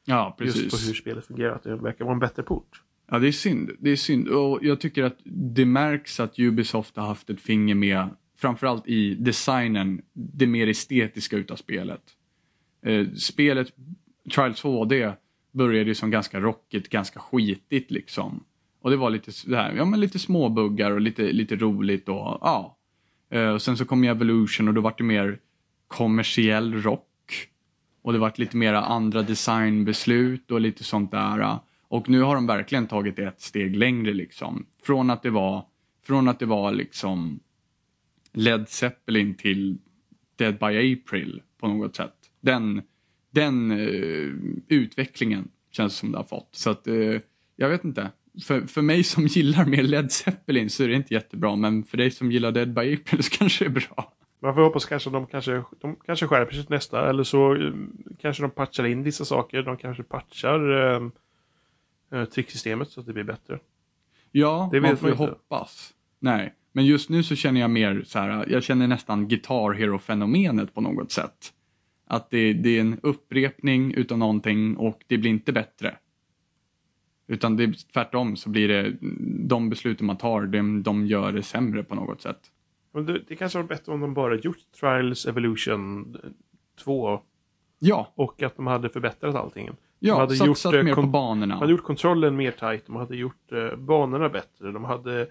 Ja, Just på precis. hur spelet fungerar, att det verkar vara en bättre port. Ja, det är synd. Det är synd. Och jag tycker att det märks att Ubisoft har haft ett finger med, framförallt i designen, det mer estetiska utav spelet. Eh, spelet, Trials HD, började ju som ganska rockigt, ganska skitigt liksom. Och det var lite sådär, ja men lite småbuggar och lite, lite roligt och ja. Eh, och sen så kom ju Evolution och då var det mer kommersiell rock. Och det varit lite mera andra designbeslut och lite sånt där. Och nu har de verkligen tagit det ett steg längre liksom. Från att det var, från att det var liksom Led Zeppelin till Dead by April på något sätt. Den, den uh, utvecklingen känns som det har fått. Så att uh, jag vet inte. För, för mig som gillar mer Led Zeppelin så är det inte jättebra men för dig som gillar Dead by April så kanske det är bra. Man får hoppas kanske de kanske, de kanske skärper sig till nästa, eller så eh, kanske de patchar in vissa saker. De kanske patchar eh, eh, tricksystemet så att det blir bättre. Ja, Det man får ju hoppas. Nej, men just nu så känner jag mer så här, jag känner nästan Guitar Hero-fenomenet på något sätt. Att det, det är en upprepning utav någonting och det blir inte bättre. Utan det, tvärtom så blir det, de besluten man tar, de, de gör det sämre på något sätt. Men det, det kanske var bättre om de bara gjort Trials Evolution 2 Ja, och att de hade förbättrat allting. De ja hade satsat gjort, eh, mer på banorna. De hade gjort kontrollen mer tight, de hade gjort eh, banorna bättre, de hade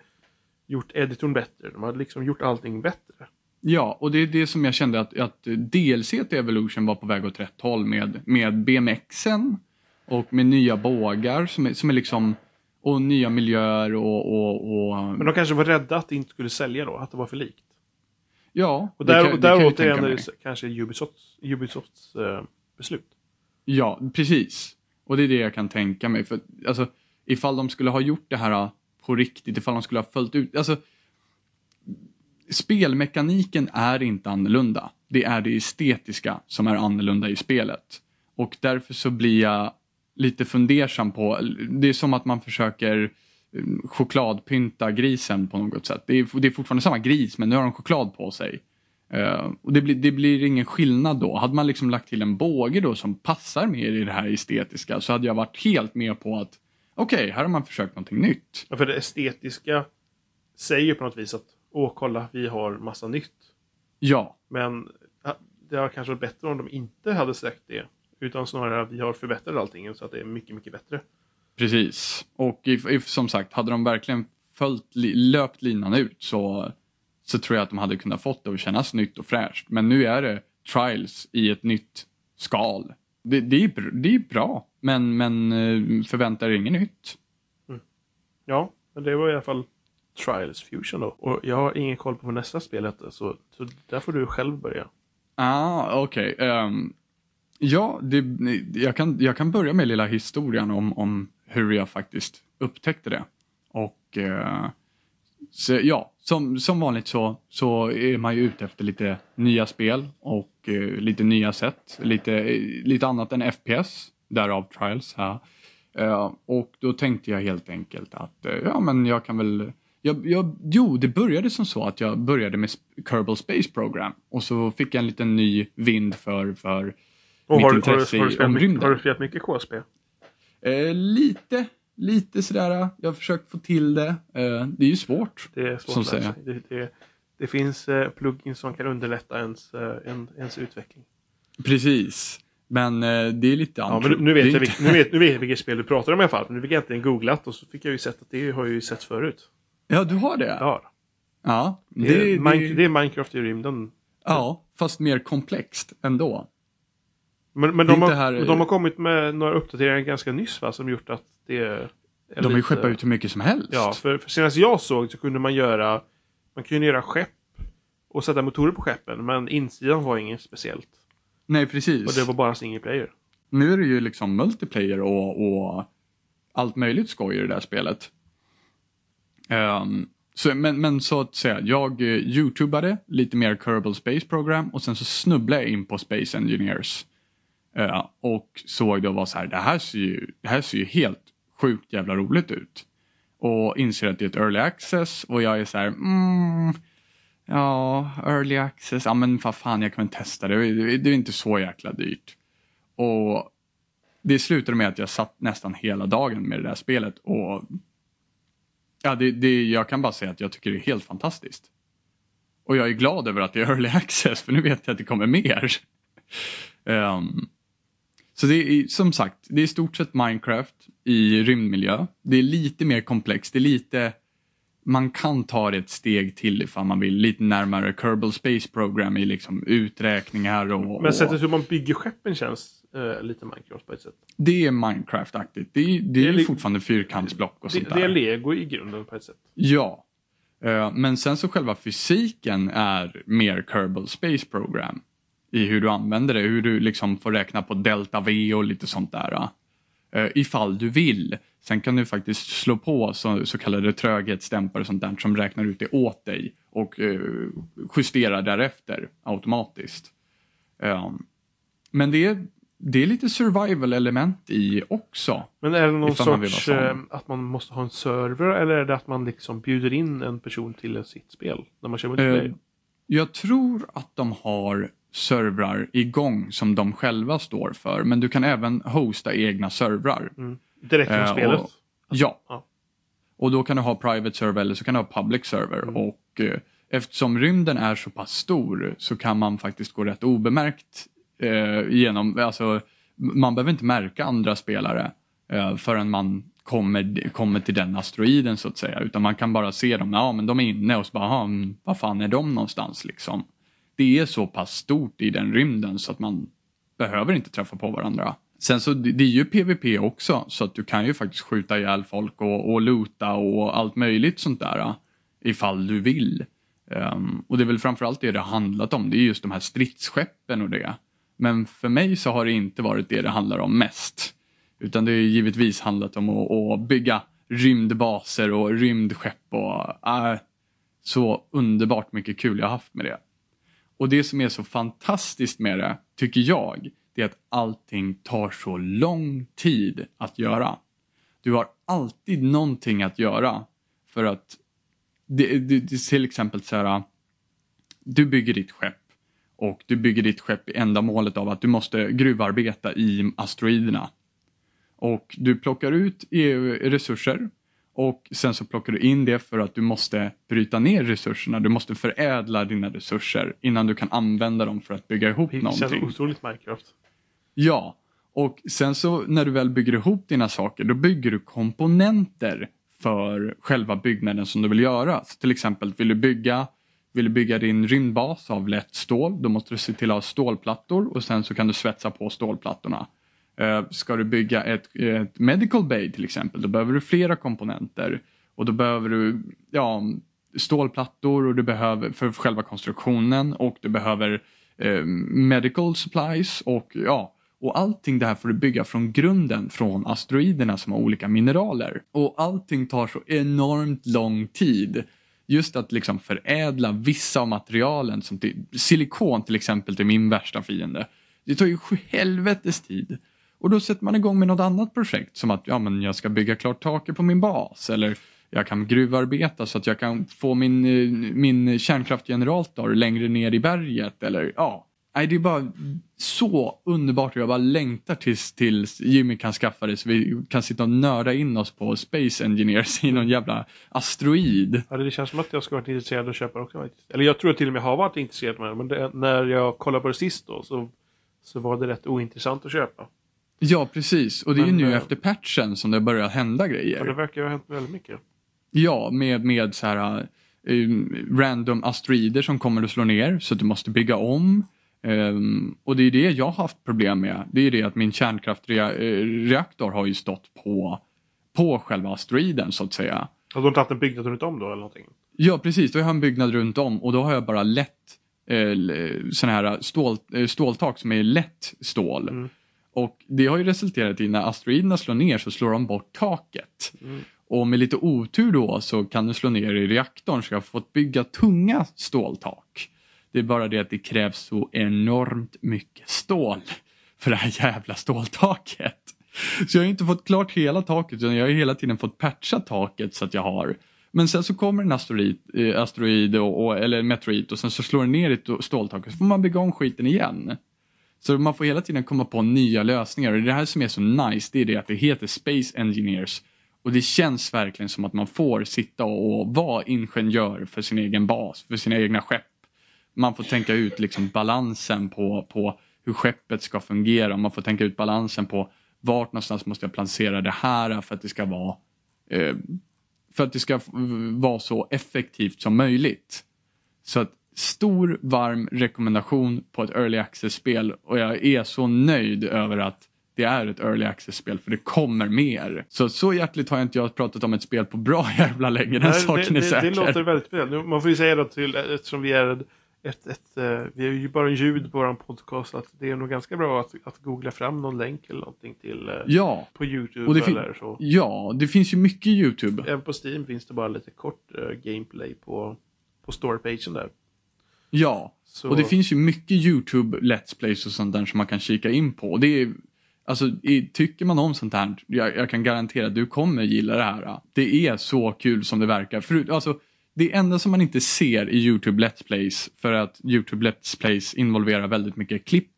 gjort editorn bättre, de hade liksom gjort allting bättre. Ja, och det är det som jag kände att, att DLC till Evolution var på väg åt rätt håll med, med BMXen och med nya bågar som är, som är liksom och nya miljöer och, och, och Men de kanske var rädda att det inte skulle sälja då, att det var för likt. ja, Och det där, kan- och det kan där jag återigen tänka är mig. det kanske Ubisofts, Ubisofts eh, beslut. Ja, precis. Och det är det jag kan tänka mig. För, alltså, ifall de skulle ha gjort det här på riktigt, ifall de skulle ha följt ut... Alltså, spelmekaniken är inte annorlunda. Det är det estetiska som är annorlunda i spelet. Och därför så blir jag lite fundersam på. Det är som att man försöker eh, chokladpynta grisen på något sätt. Det är, det är fortfarande samma gris men nu har de choklad på sig. Uh, och det blir, det blir ingen skillnad då. Hade man liksom lagt till en båge då som passar mer i det här estetiska så hade jag varit helt med på att okej, okay, här har man försökt någonting nytt. Ja, för det estetiska säger på något vis att åh, kolla, vi har massa nytt. Ja. Men det har kanske varit bättre om de inte hade sagt det. Utan snarare att vi har förbättrat allting så att det är mycket, mycket bättre. Precis. Och if, if, som sagt, hade de verkligen följt, löpt linan ut så, så tror jag att de hade kunnat fått det att kännas nytt och fräscht. Men nu är det trials i ett nytt skal. Det, det, är, det är bra, men, men eh, förvänta er inget nytt. Mm. Ja, men det var i alla fall Trials Fusion då. Och jag har ingen koll på vad nästa spel heter, så, så där får du själv börja. Ah, okej. Okay. Um, ehm, ja, det, jag, kan, jag kan börja med lilla historien om, om hur jag faktiskt upptäckte det. Och eh, så, ja, som, som vanligt så, så är man ju ute efter lite nya spel och eh, lite nya sätt. Lite, lite annat än FPS, därav Trials här. Eh, och då tänkte jag helt enkelt att eh, ja, men jag kan väl jag, jag, jo, det började som så att jag började med Kerbal Space Program och så fick jag en liten ny vind för, för och mitt har, intresse har, har, har, i rymden. Har du spelat mycket KSP? Eh, lite, lite sådär. Jag har försökt få till det. Eh, det är ju svårt. Det är svårt som att det, det, det, finns eh, plugins som kan underlätta ens, eh, en, ens utveckling. Precis. Men eh, det är lite ja, men nu, vet jag, inte... nu, vet, nu vet jag vilket spel du pratar om i alla fall. Nu fick jag äntligen googlat och så fick jag ju sett att det har jag ju sett förut. Ja, du har det? Ja. Ja. Det, det, det, det är Minecraft i rymden. Ja, fast mer komplext ändå. Men, men de, har, här... de har kommit med några uppdateringar ganska nyss va, som gjort att det är De har ju skeppat ut hur mycket som helst. Ja, för, för senast jag såg så kunde man göra Man kunde göra skepp och sätta motorer på skeppen, men insidan var inget speciellt. Nej, precis. Och det var bara single player. Nu är det ju liksom multiplayer och, och allt möjligt skoj i det där spelet. Um, så, men, men, så att säga, jag uh, youtubade lite mer Kerbal Space Program och sen så snubblade jag in på Space Engineers. Uh, och såg det och var så här, det här ser ju, det här ser ju helt sjukt jävla roligt ut. Och inser att det är ett early access och jag är så här, mm, ja, early access, ja men vad fan jag kan väl testa det, det, det är inte så jäkla dyrt. Och det slutade med att jag satt nästan hela dagen med det där spelet och Ja, det, det, jag kan bara säga att jag tycker det är helt fantastiskt. Och jag är glad över att det är early access för nu vet jag att det kommer mer. um, så det är som sagt, det är i stort sett Minecraft i rymdmiljö. Det är lite mer komplext, det är lite man kan ta det ett steg till ifall man vill lite närmare Kerbal Space Program i liksom uträkningar och... Men sättet hur man bygger skeppen känns uh, lite Minecraft på ett sätt. Det är Minecraft-aktigt. Det, är, det, det är, fortfarande fyrkantsblock och det, sånt där. Det är lego i grunden på ett sätt. Ja. Uh, men sen så själva fysiken är mer Kerbal Space Program. I hur du använder det, hur du liksom får räkna på delta V och lite sånt där. Uh, ifall du vill. Sen kan du faktiskt slå på så, så kallade tröghetsdämpare och sånt där som räknar ut det åt dig och uh, justerar därefter automatiskt. Um, men det är det är lite survival element i också. Men är det någon sorts eh, att man måste ha en server eller är det att man liksom bjuder in en person till sitt spel när man kör multiplayer? Eh, jag tror att de har servrar igång som de själva står för men du kan även hosta egna servrar. Mm. Direkt från eh, spelet? Och, ja. ja. Och då kan du ha private server eller så kan du ha public server mm. och eh, eftersom rymden är så pass stor så kan man faktiskt gå rätt obemärkt eh, genom, alltså, man behöver inte märka andra spelare eh, förrän man kommer, kommer till den asteroiden så att säga. Utan man kan bara se dem, ja men de är inne och så bara, vad fan är de någonstans liksom. Det är så pass stort i den rymden så att man behöver inte träffa på varandra. Sen så det är ju PVP också så att du kan ju faktiskt skjuta ihjäl folk och, och loota och allt möjligt sånt där äh, ifall du vill. Um, och det är väl framförallt det det handlat om, det är just de här stridsskeppen och det. Men för mig så har det inte varit det det handlar om mest. Utan det har givetvis handlat om att, att bygga rymdbaser och rymdskepp och äh, så underbart mycket kul jag haft med det. Och det som är så fantastiskt med det, tycker jag, det är att allting tar så lång tid att göra. Du har alltid någonting att göra för att det, det, det till exempel så här, du bygger ditt skepp och du bygger ditt skepp i ändamålet av att du måste gruvarbeta i asteroiderna. Och du plockar ut resurser och sen så plockar du in det för att du måste bryta ner resurserna. Du måste förädla dina resurser innan du kan använda dem för att bygga ihop Det någonting. känns otroligt Minecraft. Ja, och sen så när du väl bygger ihop dina saker då bygger du komponenter för själva byggnaden som du vill göra. Så till exempel vill du bygga vill du bygga din rymdbas av lätt stål, då måste du se till att ha stålplattor och sen så kan du svetsa på stålplattorna. Eh, ska du bygga ett, ett medical bay till exempel, då behöver du flera komponenter. Och då behöver du ja, stålplattor och du behöver för själva konstruktionen och du behöver eh, medical supplies och ja, och allting det här får du bygga från grunden från asteroiderna som har olika mineraler. Och allting tar så enormt lång tid. Just att liksom förädla vissa av materialen, som till, silikon till exempel till min värsta fiende. Det tar ju helvetes tid. Och då sätter man igång med något annat projekt som att ja, men jag ska bygga klart taket på min bas eller jag kan gruvarbeta så att jag kan få min, min kärnkraftgenerator längre ner i berget eller ja. Nej, det är bara så underbart och jag bara längtar tills, tills Jimmy kan skaffa det så vi kan sitta och nörda in oss på Space Engineers i någon jävla asteroid. Ja, det känns som att jag ska varit intresserad av att köpa det också. Eller jag tror att till och med har varit intresserad av det, men det, när jag kollade på det sist då så, så var det rätt ointressant att köpa. Ja, precis. Och det är ju Men, nu eh, efter patchen som det börjar hända Ja, det grejer. verkar ju ha hänt väldigt mycket. Ja, med, med så här um, random asteroider som kommer att slå ner så att du måste bygga om. Ehm, och det är det jag har haft problem med. Det är det att min kärnkraftreaktor har ju stått på, på själva asteroiden så att säga. Har du inte haft en byggnad runt om då eller någonting? Ja, precis. Då har jag en byggnad runt om och då har jag bara lätt eh, sådana här stål, eh, ståltak som är lätt stål. Mm. Och det har ju resulterat i när asteroiderna slår ner så slår de bort taket. Mm. Och med lite otur då så kan det slå ner i reaktorn så jag har fått bygga tunga ståltak. Det är bara det att det krävs så enormt mycket stål för det här jävla ståltaket. Så jag har inte fått klart hela taket utan jag har hela tiden fått patcha taket så att jag har. Men sen så kommer en asteroid, eh, asteroid och, och, eller en meteorit och sen så slår den ner i ett ståltak och så får man bygga om skiten igen. Så man får hela tiden komma på nya lösningar och det här som är så nice det är det att det heter Space Engineers och det känns verkligen som att man får sitta och, vara ingenjör för sin egen bas, för sina egna skepp. Man får tänka ut liksom balansen på, på hur skeppet ska fungera. Man får tänka ut balansen på vart någonstans måste jag placera det här för att det ska vara eh, för att det ska vara så effektivt som möjligt. Så att stor varm rekommendation på ett early access-spel och jag är så nöjd över att det är ett early access-spel för det kommer mer. Så så hjärtligt har jag inte jag pratat om ett spel på bra jävla länge, den Nej, saken det, är det, säker. det låter väldigt. Nu, Man får ju säga då till, eftersom vi är ett, ett, eh, vi är ju bara ljud på vår podcast, att det är nog ganska bra att, att googla fram någon länk eller någonting till eh, Ja, på YouTube det eller så. ja, det finns ju mycket YouTube. Även på Steam finns det bara lite kort eh, gameplay på, på storypagen där. Ja, Så, och det finns ju mycket YouTube Let's Plays och sånt där som man kan kika in på. Det är, alltså, tycker man om sånt här, jag, jag kan garantera att du kommer gilla det här. Det är så kul som det verkar. Förut, alltså, det enda som man inte ser i YouTube Let's Plays, för att YouTube Let's Plays involverar väldigt mycket klipp,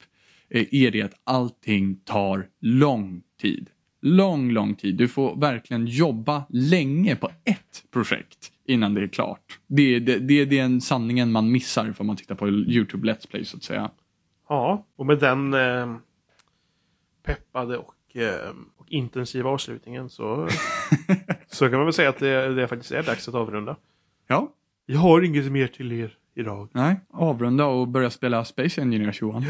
eh, är det att allting tar lång tid. Lång, lång tid. Du får verkligen jobba länge på ett projekt innan det är klart. Det är det, det, är den sanningen man missar om man tittar på YouTube Let's Play så att säga. Ja, och med den eh, peppade och, eh, och intensiva avslutningen så, så kan man väl säga att det, det faktiskt är dags att avrunda. Ja, Jag har inget mer till er idag. nej, avrunda och börja spela Space Engineers Johan.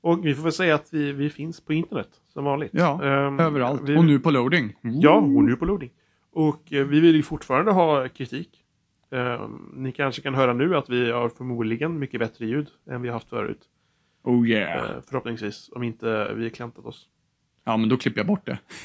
Och vi får väl säga att vi, vi finns på internet som vanligt. Ja, Ehm, Överallt. Vi, Och nu på loading. Ja, och nu på loading. Och eh, vi vill ju fortfarande ha kritik. Ehm, ni kanske kan höra nu att vi har förmodligen mycket bättre ljud än vi har haft förut. Oh yeah. Eh, förhoppningsvis, om inte vi har klantat oss. Ja, men då klipper jag bort det.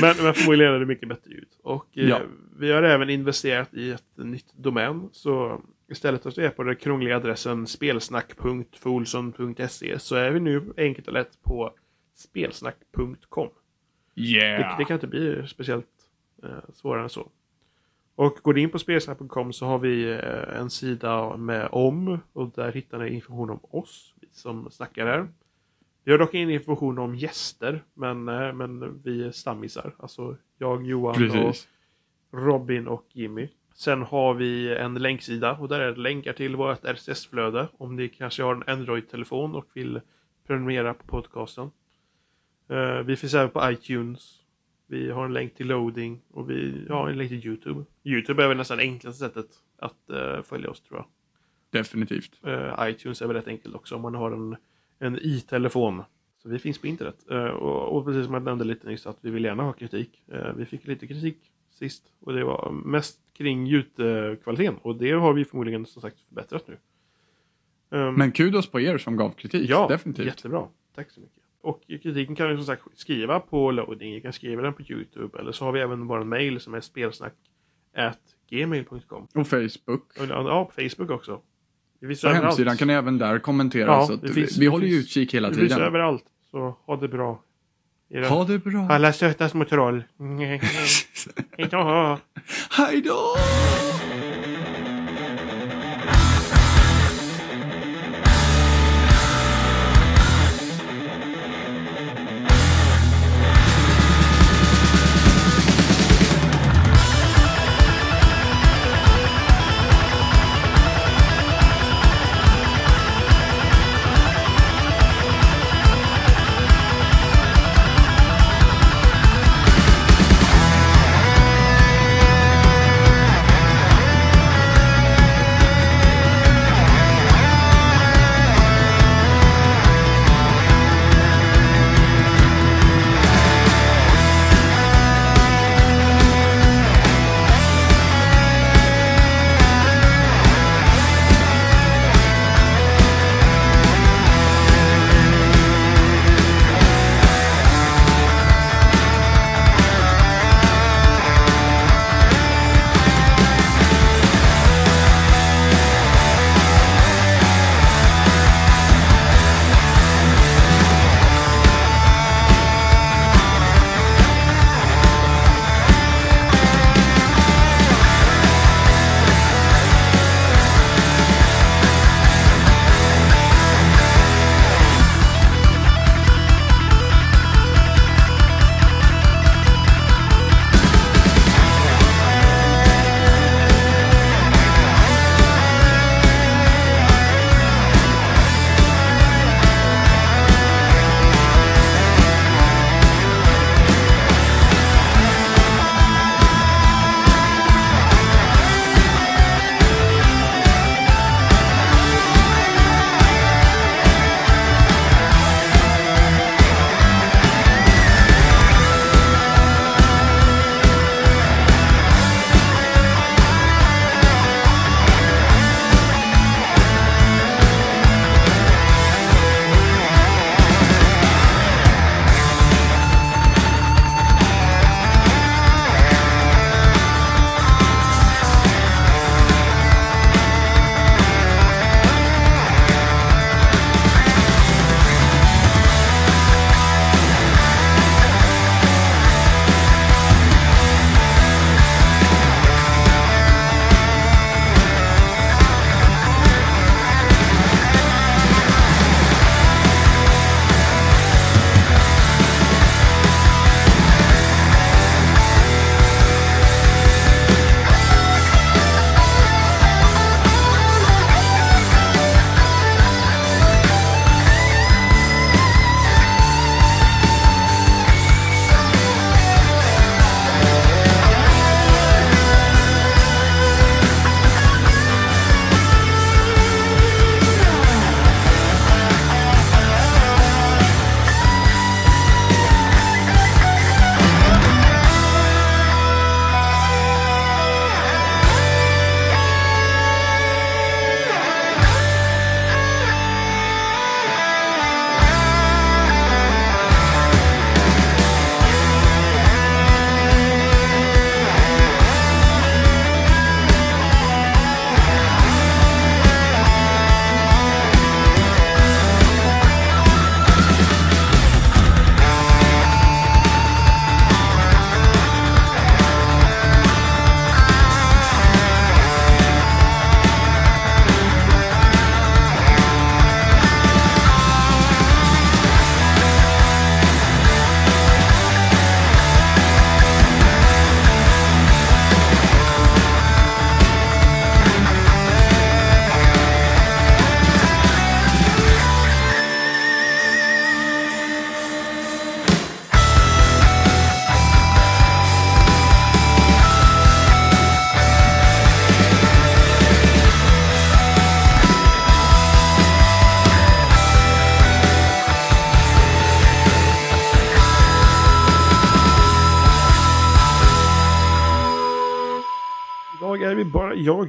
Men, men förmodligen är det mycket bättre ljud. Och eh, Ja. vi har även investerat i ett nytt domän. Så istället för att är på den krångliga adressen spelsnack.folson.se så är vi nu enkelt och lätt på spelsnack.com. Yeah! Det, det kan inte bli speciellt eh, svårare än så. Och går du in på spelsnack.com så har vi eh, en sida med om och där hittar ni information om oss vi som snackar här. Vi har dock ingen information om gäster men, eh, men vi är stammisar. Alltså jag, Johan Precis. och Robin och Jimmy. Sen har vi en länksida och där är det länkar till vårt RSS-flöde om ni kanske har en Android-telefon och vill prenumerera på podcasten. Eh, vi finns även på iTunes. Vi har en länk till loading och vi har en länk till YouTube. YouTube är väl nästan det enklaste sättet att eh, följa oss tror jag. Definitivt. Eh, iTunes är väl rätt enkelt också om man har en, en i-telefon. Så vi finns på internet. Eh, och, och precis som jag nämnde lite nyss att vi vill gärna ha kritik. Vi fick lite kritik sist och det var mest kring ljudkvaliteten och det har vi förmodligen som sagt förbättrat nu. Ehm, Men kudos på er som gav kritik. Ja, Definitivt. jättebra. Tack så mycket. Och kritiken kan du som sagt skriva på loading, du kan skriva den på YouTube eller så har vi även vår mail som är spelsnack gmail.com. Och Facebook. Ja, på Facebook också. På hemsidan kan ni även där kommentera. Ja, så det vi, finns- vi det håller ju finns- utkik hela Vi visar tiden. överallt. Så ha det bra. Era Ha det bra. Alla söta små troll. Hejdå. Hej då!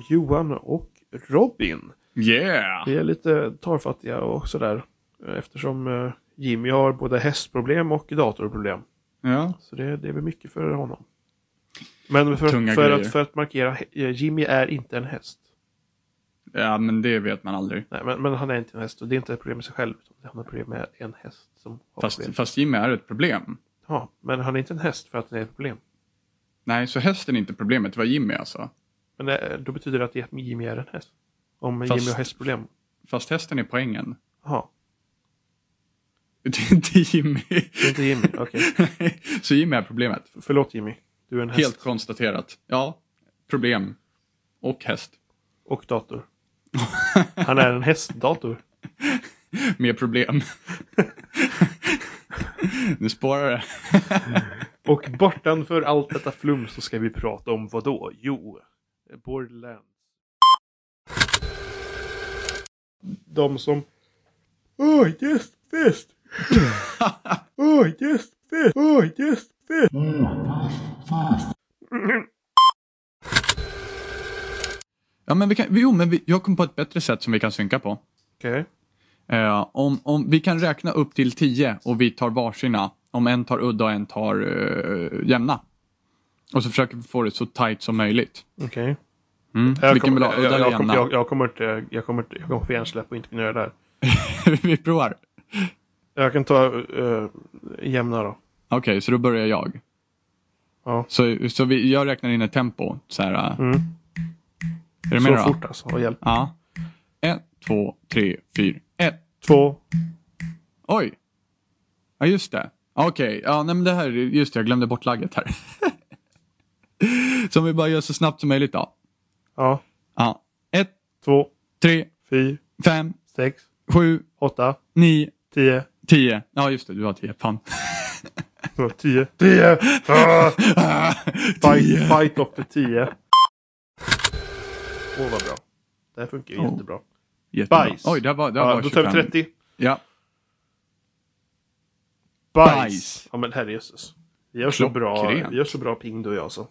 Johan och Robin. Yeah! Vi är lite torrfattiga och sådär. Eftersom eh, Jimmy har både hästproblem och datorproblem. Ja. Så det, det är väl mycket för honom. Men för, Tunga för, grejer. att, för att markera, eh, Jimmy är inte en häst. ja, men det vet man aldrig. Nej, men, men han är inte en häst och det är inte ett problem med sig själv. Han har problem med en häst som har Fast, problem. fast Jimmy är ett problem. Ja, men han är inte en häst för att det är ett problem. Nej, så hästen är inte problemet, det var Jimmy alltså. Men det, då betyder det att Jimmy är en häst. Om Fast- Jimmy har hästproblem. Fast hästen är poängen. Jaha, Det är inte Jimmy. det är inte Jimmy. Okej, så Jimmy är problemet. förlåt Jimmy. Du är en häst Helt konstaterat. Ja, problem. Och häst. och dator. Han är en hästdator. Med problem. nu spårar det. Och bortanför allt detta flum så ska vi prata om vad då? Jo, Borderlands. De som... Åh, gästfest! Åh, gästfest! Åh, gästfest! Ja, men vi kan, jo, men vi, jag kom på ett bättre sätt som vi kan synka på. Okej. Eh, om, om vi kan räkna upp till tio och vi tar varsina. Om en tar udda och en tar uh, jämna. Och så försöker vi få det så tight som möjligt. Okej. Mm. Jag, kommer- jag, jag, kommer- jag, jag kommer inte... Jag kommer inte... Jag kommer få hjärnsläpp och inte kunna göra det här. vi provar. Jag kan ta uh, jämna då. Okej, så då börjar jag. Ja. Så, så vi, jag räknar in ett tempo. Så här, eh, Mm. Är du med Så då? fort alltså. Och hjälp. Ja. Ett, två, tre, fyra, ett. Två. Oj! Ja, just det. Okej, ja, nej men det här, just det, jag glömde bort lagget här. så om vi bara gör så snabbt som möjligt då. Ja. Ja. Ett, Två. tre, Fyra. fem, Sex. sju, Åtta. nio, Tio. tio. Ja, just det, du har tio. Fan. Så, Tio. Tio! Ah! Fight, fight of the tio. Åh, vad bra. Det här funkar ju Oh. jättebra. Jättebra. Bajs. Oj, det var, det Ja, var då tar vi 25. 30. Ja. Bajs. Bajs. Ja, men herrejösses. Vi gör så bra, vi gör så bra ping du och jag alltså.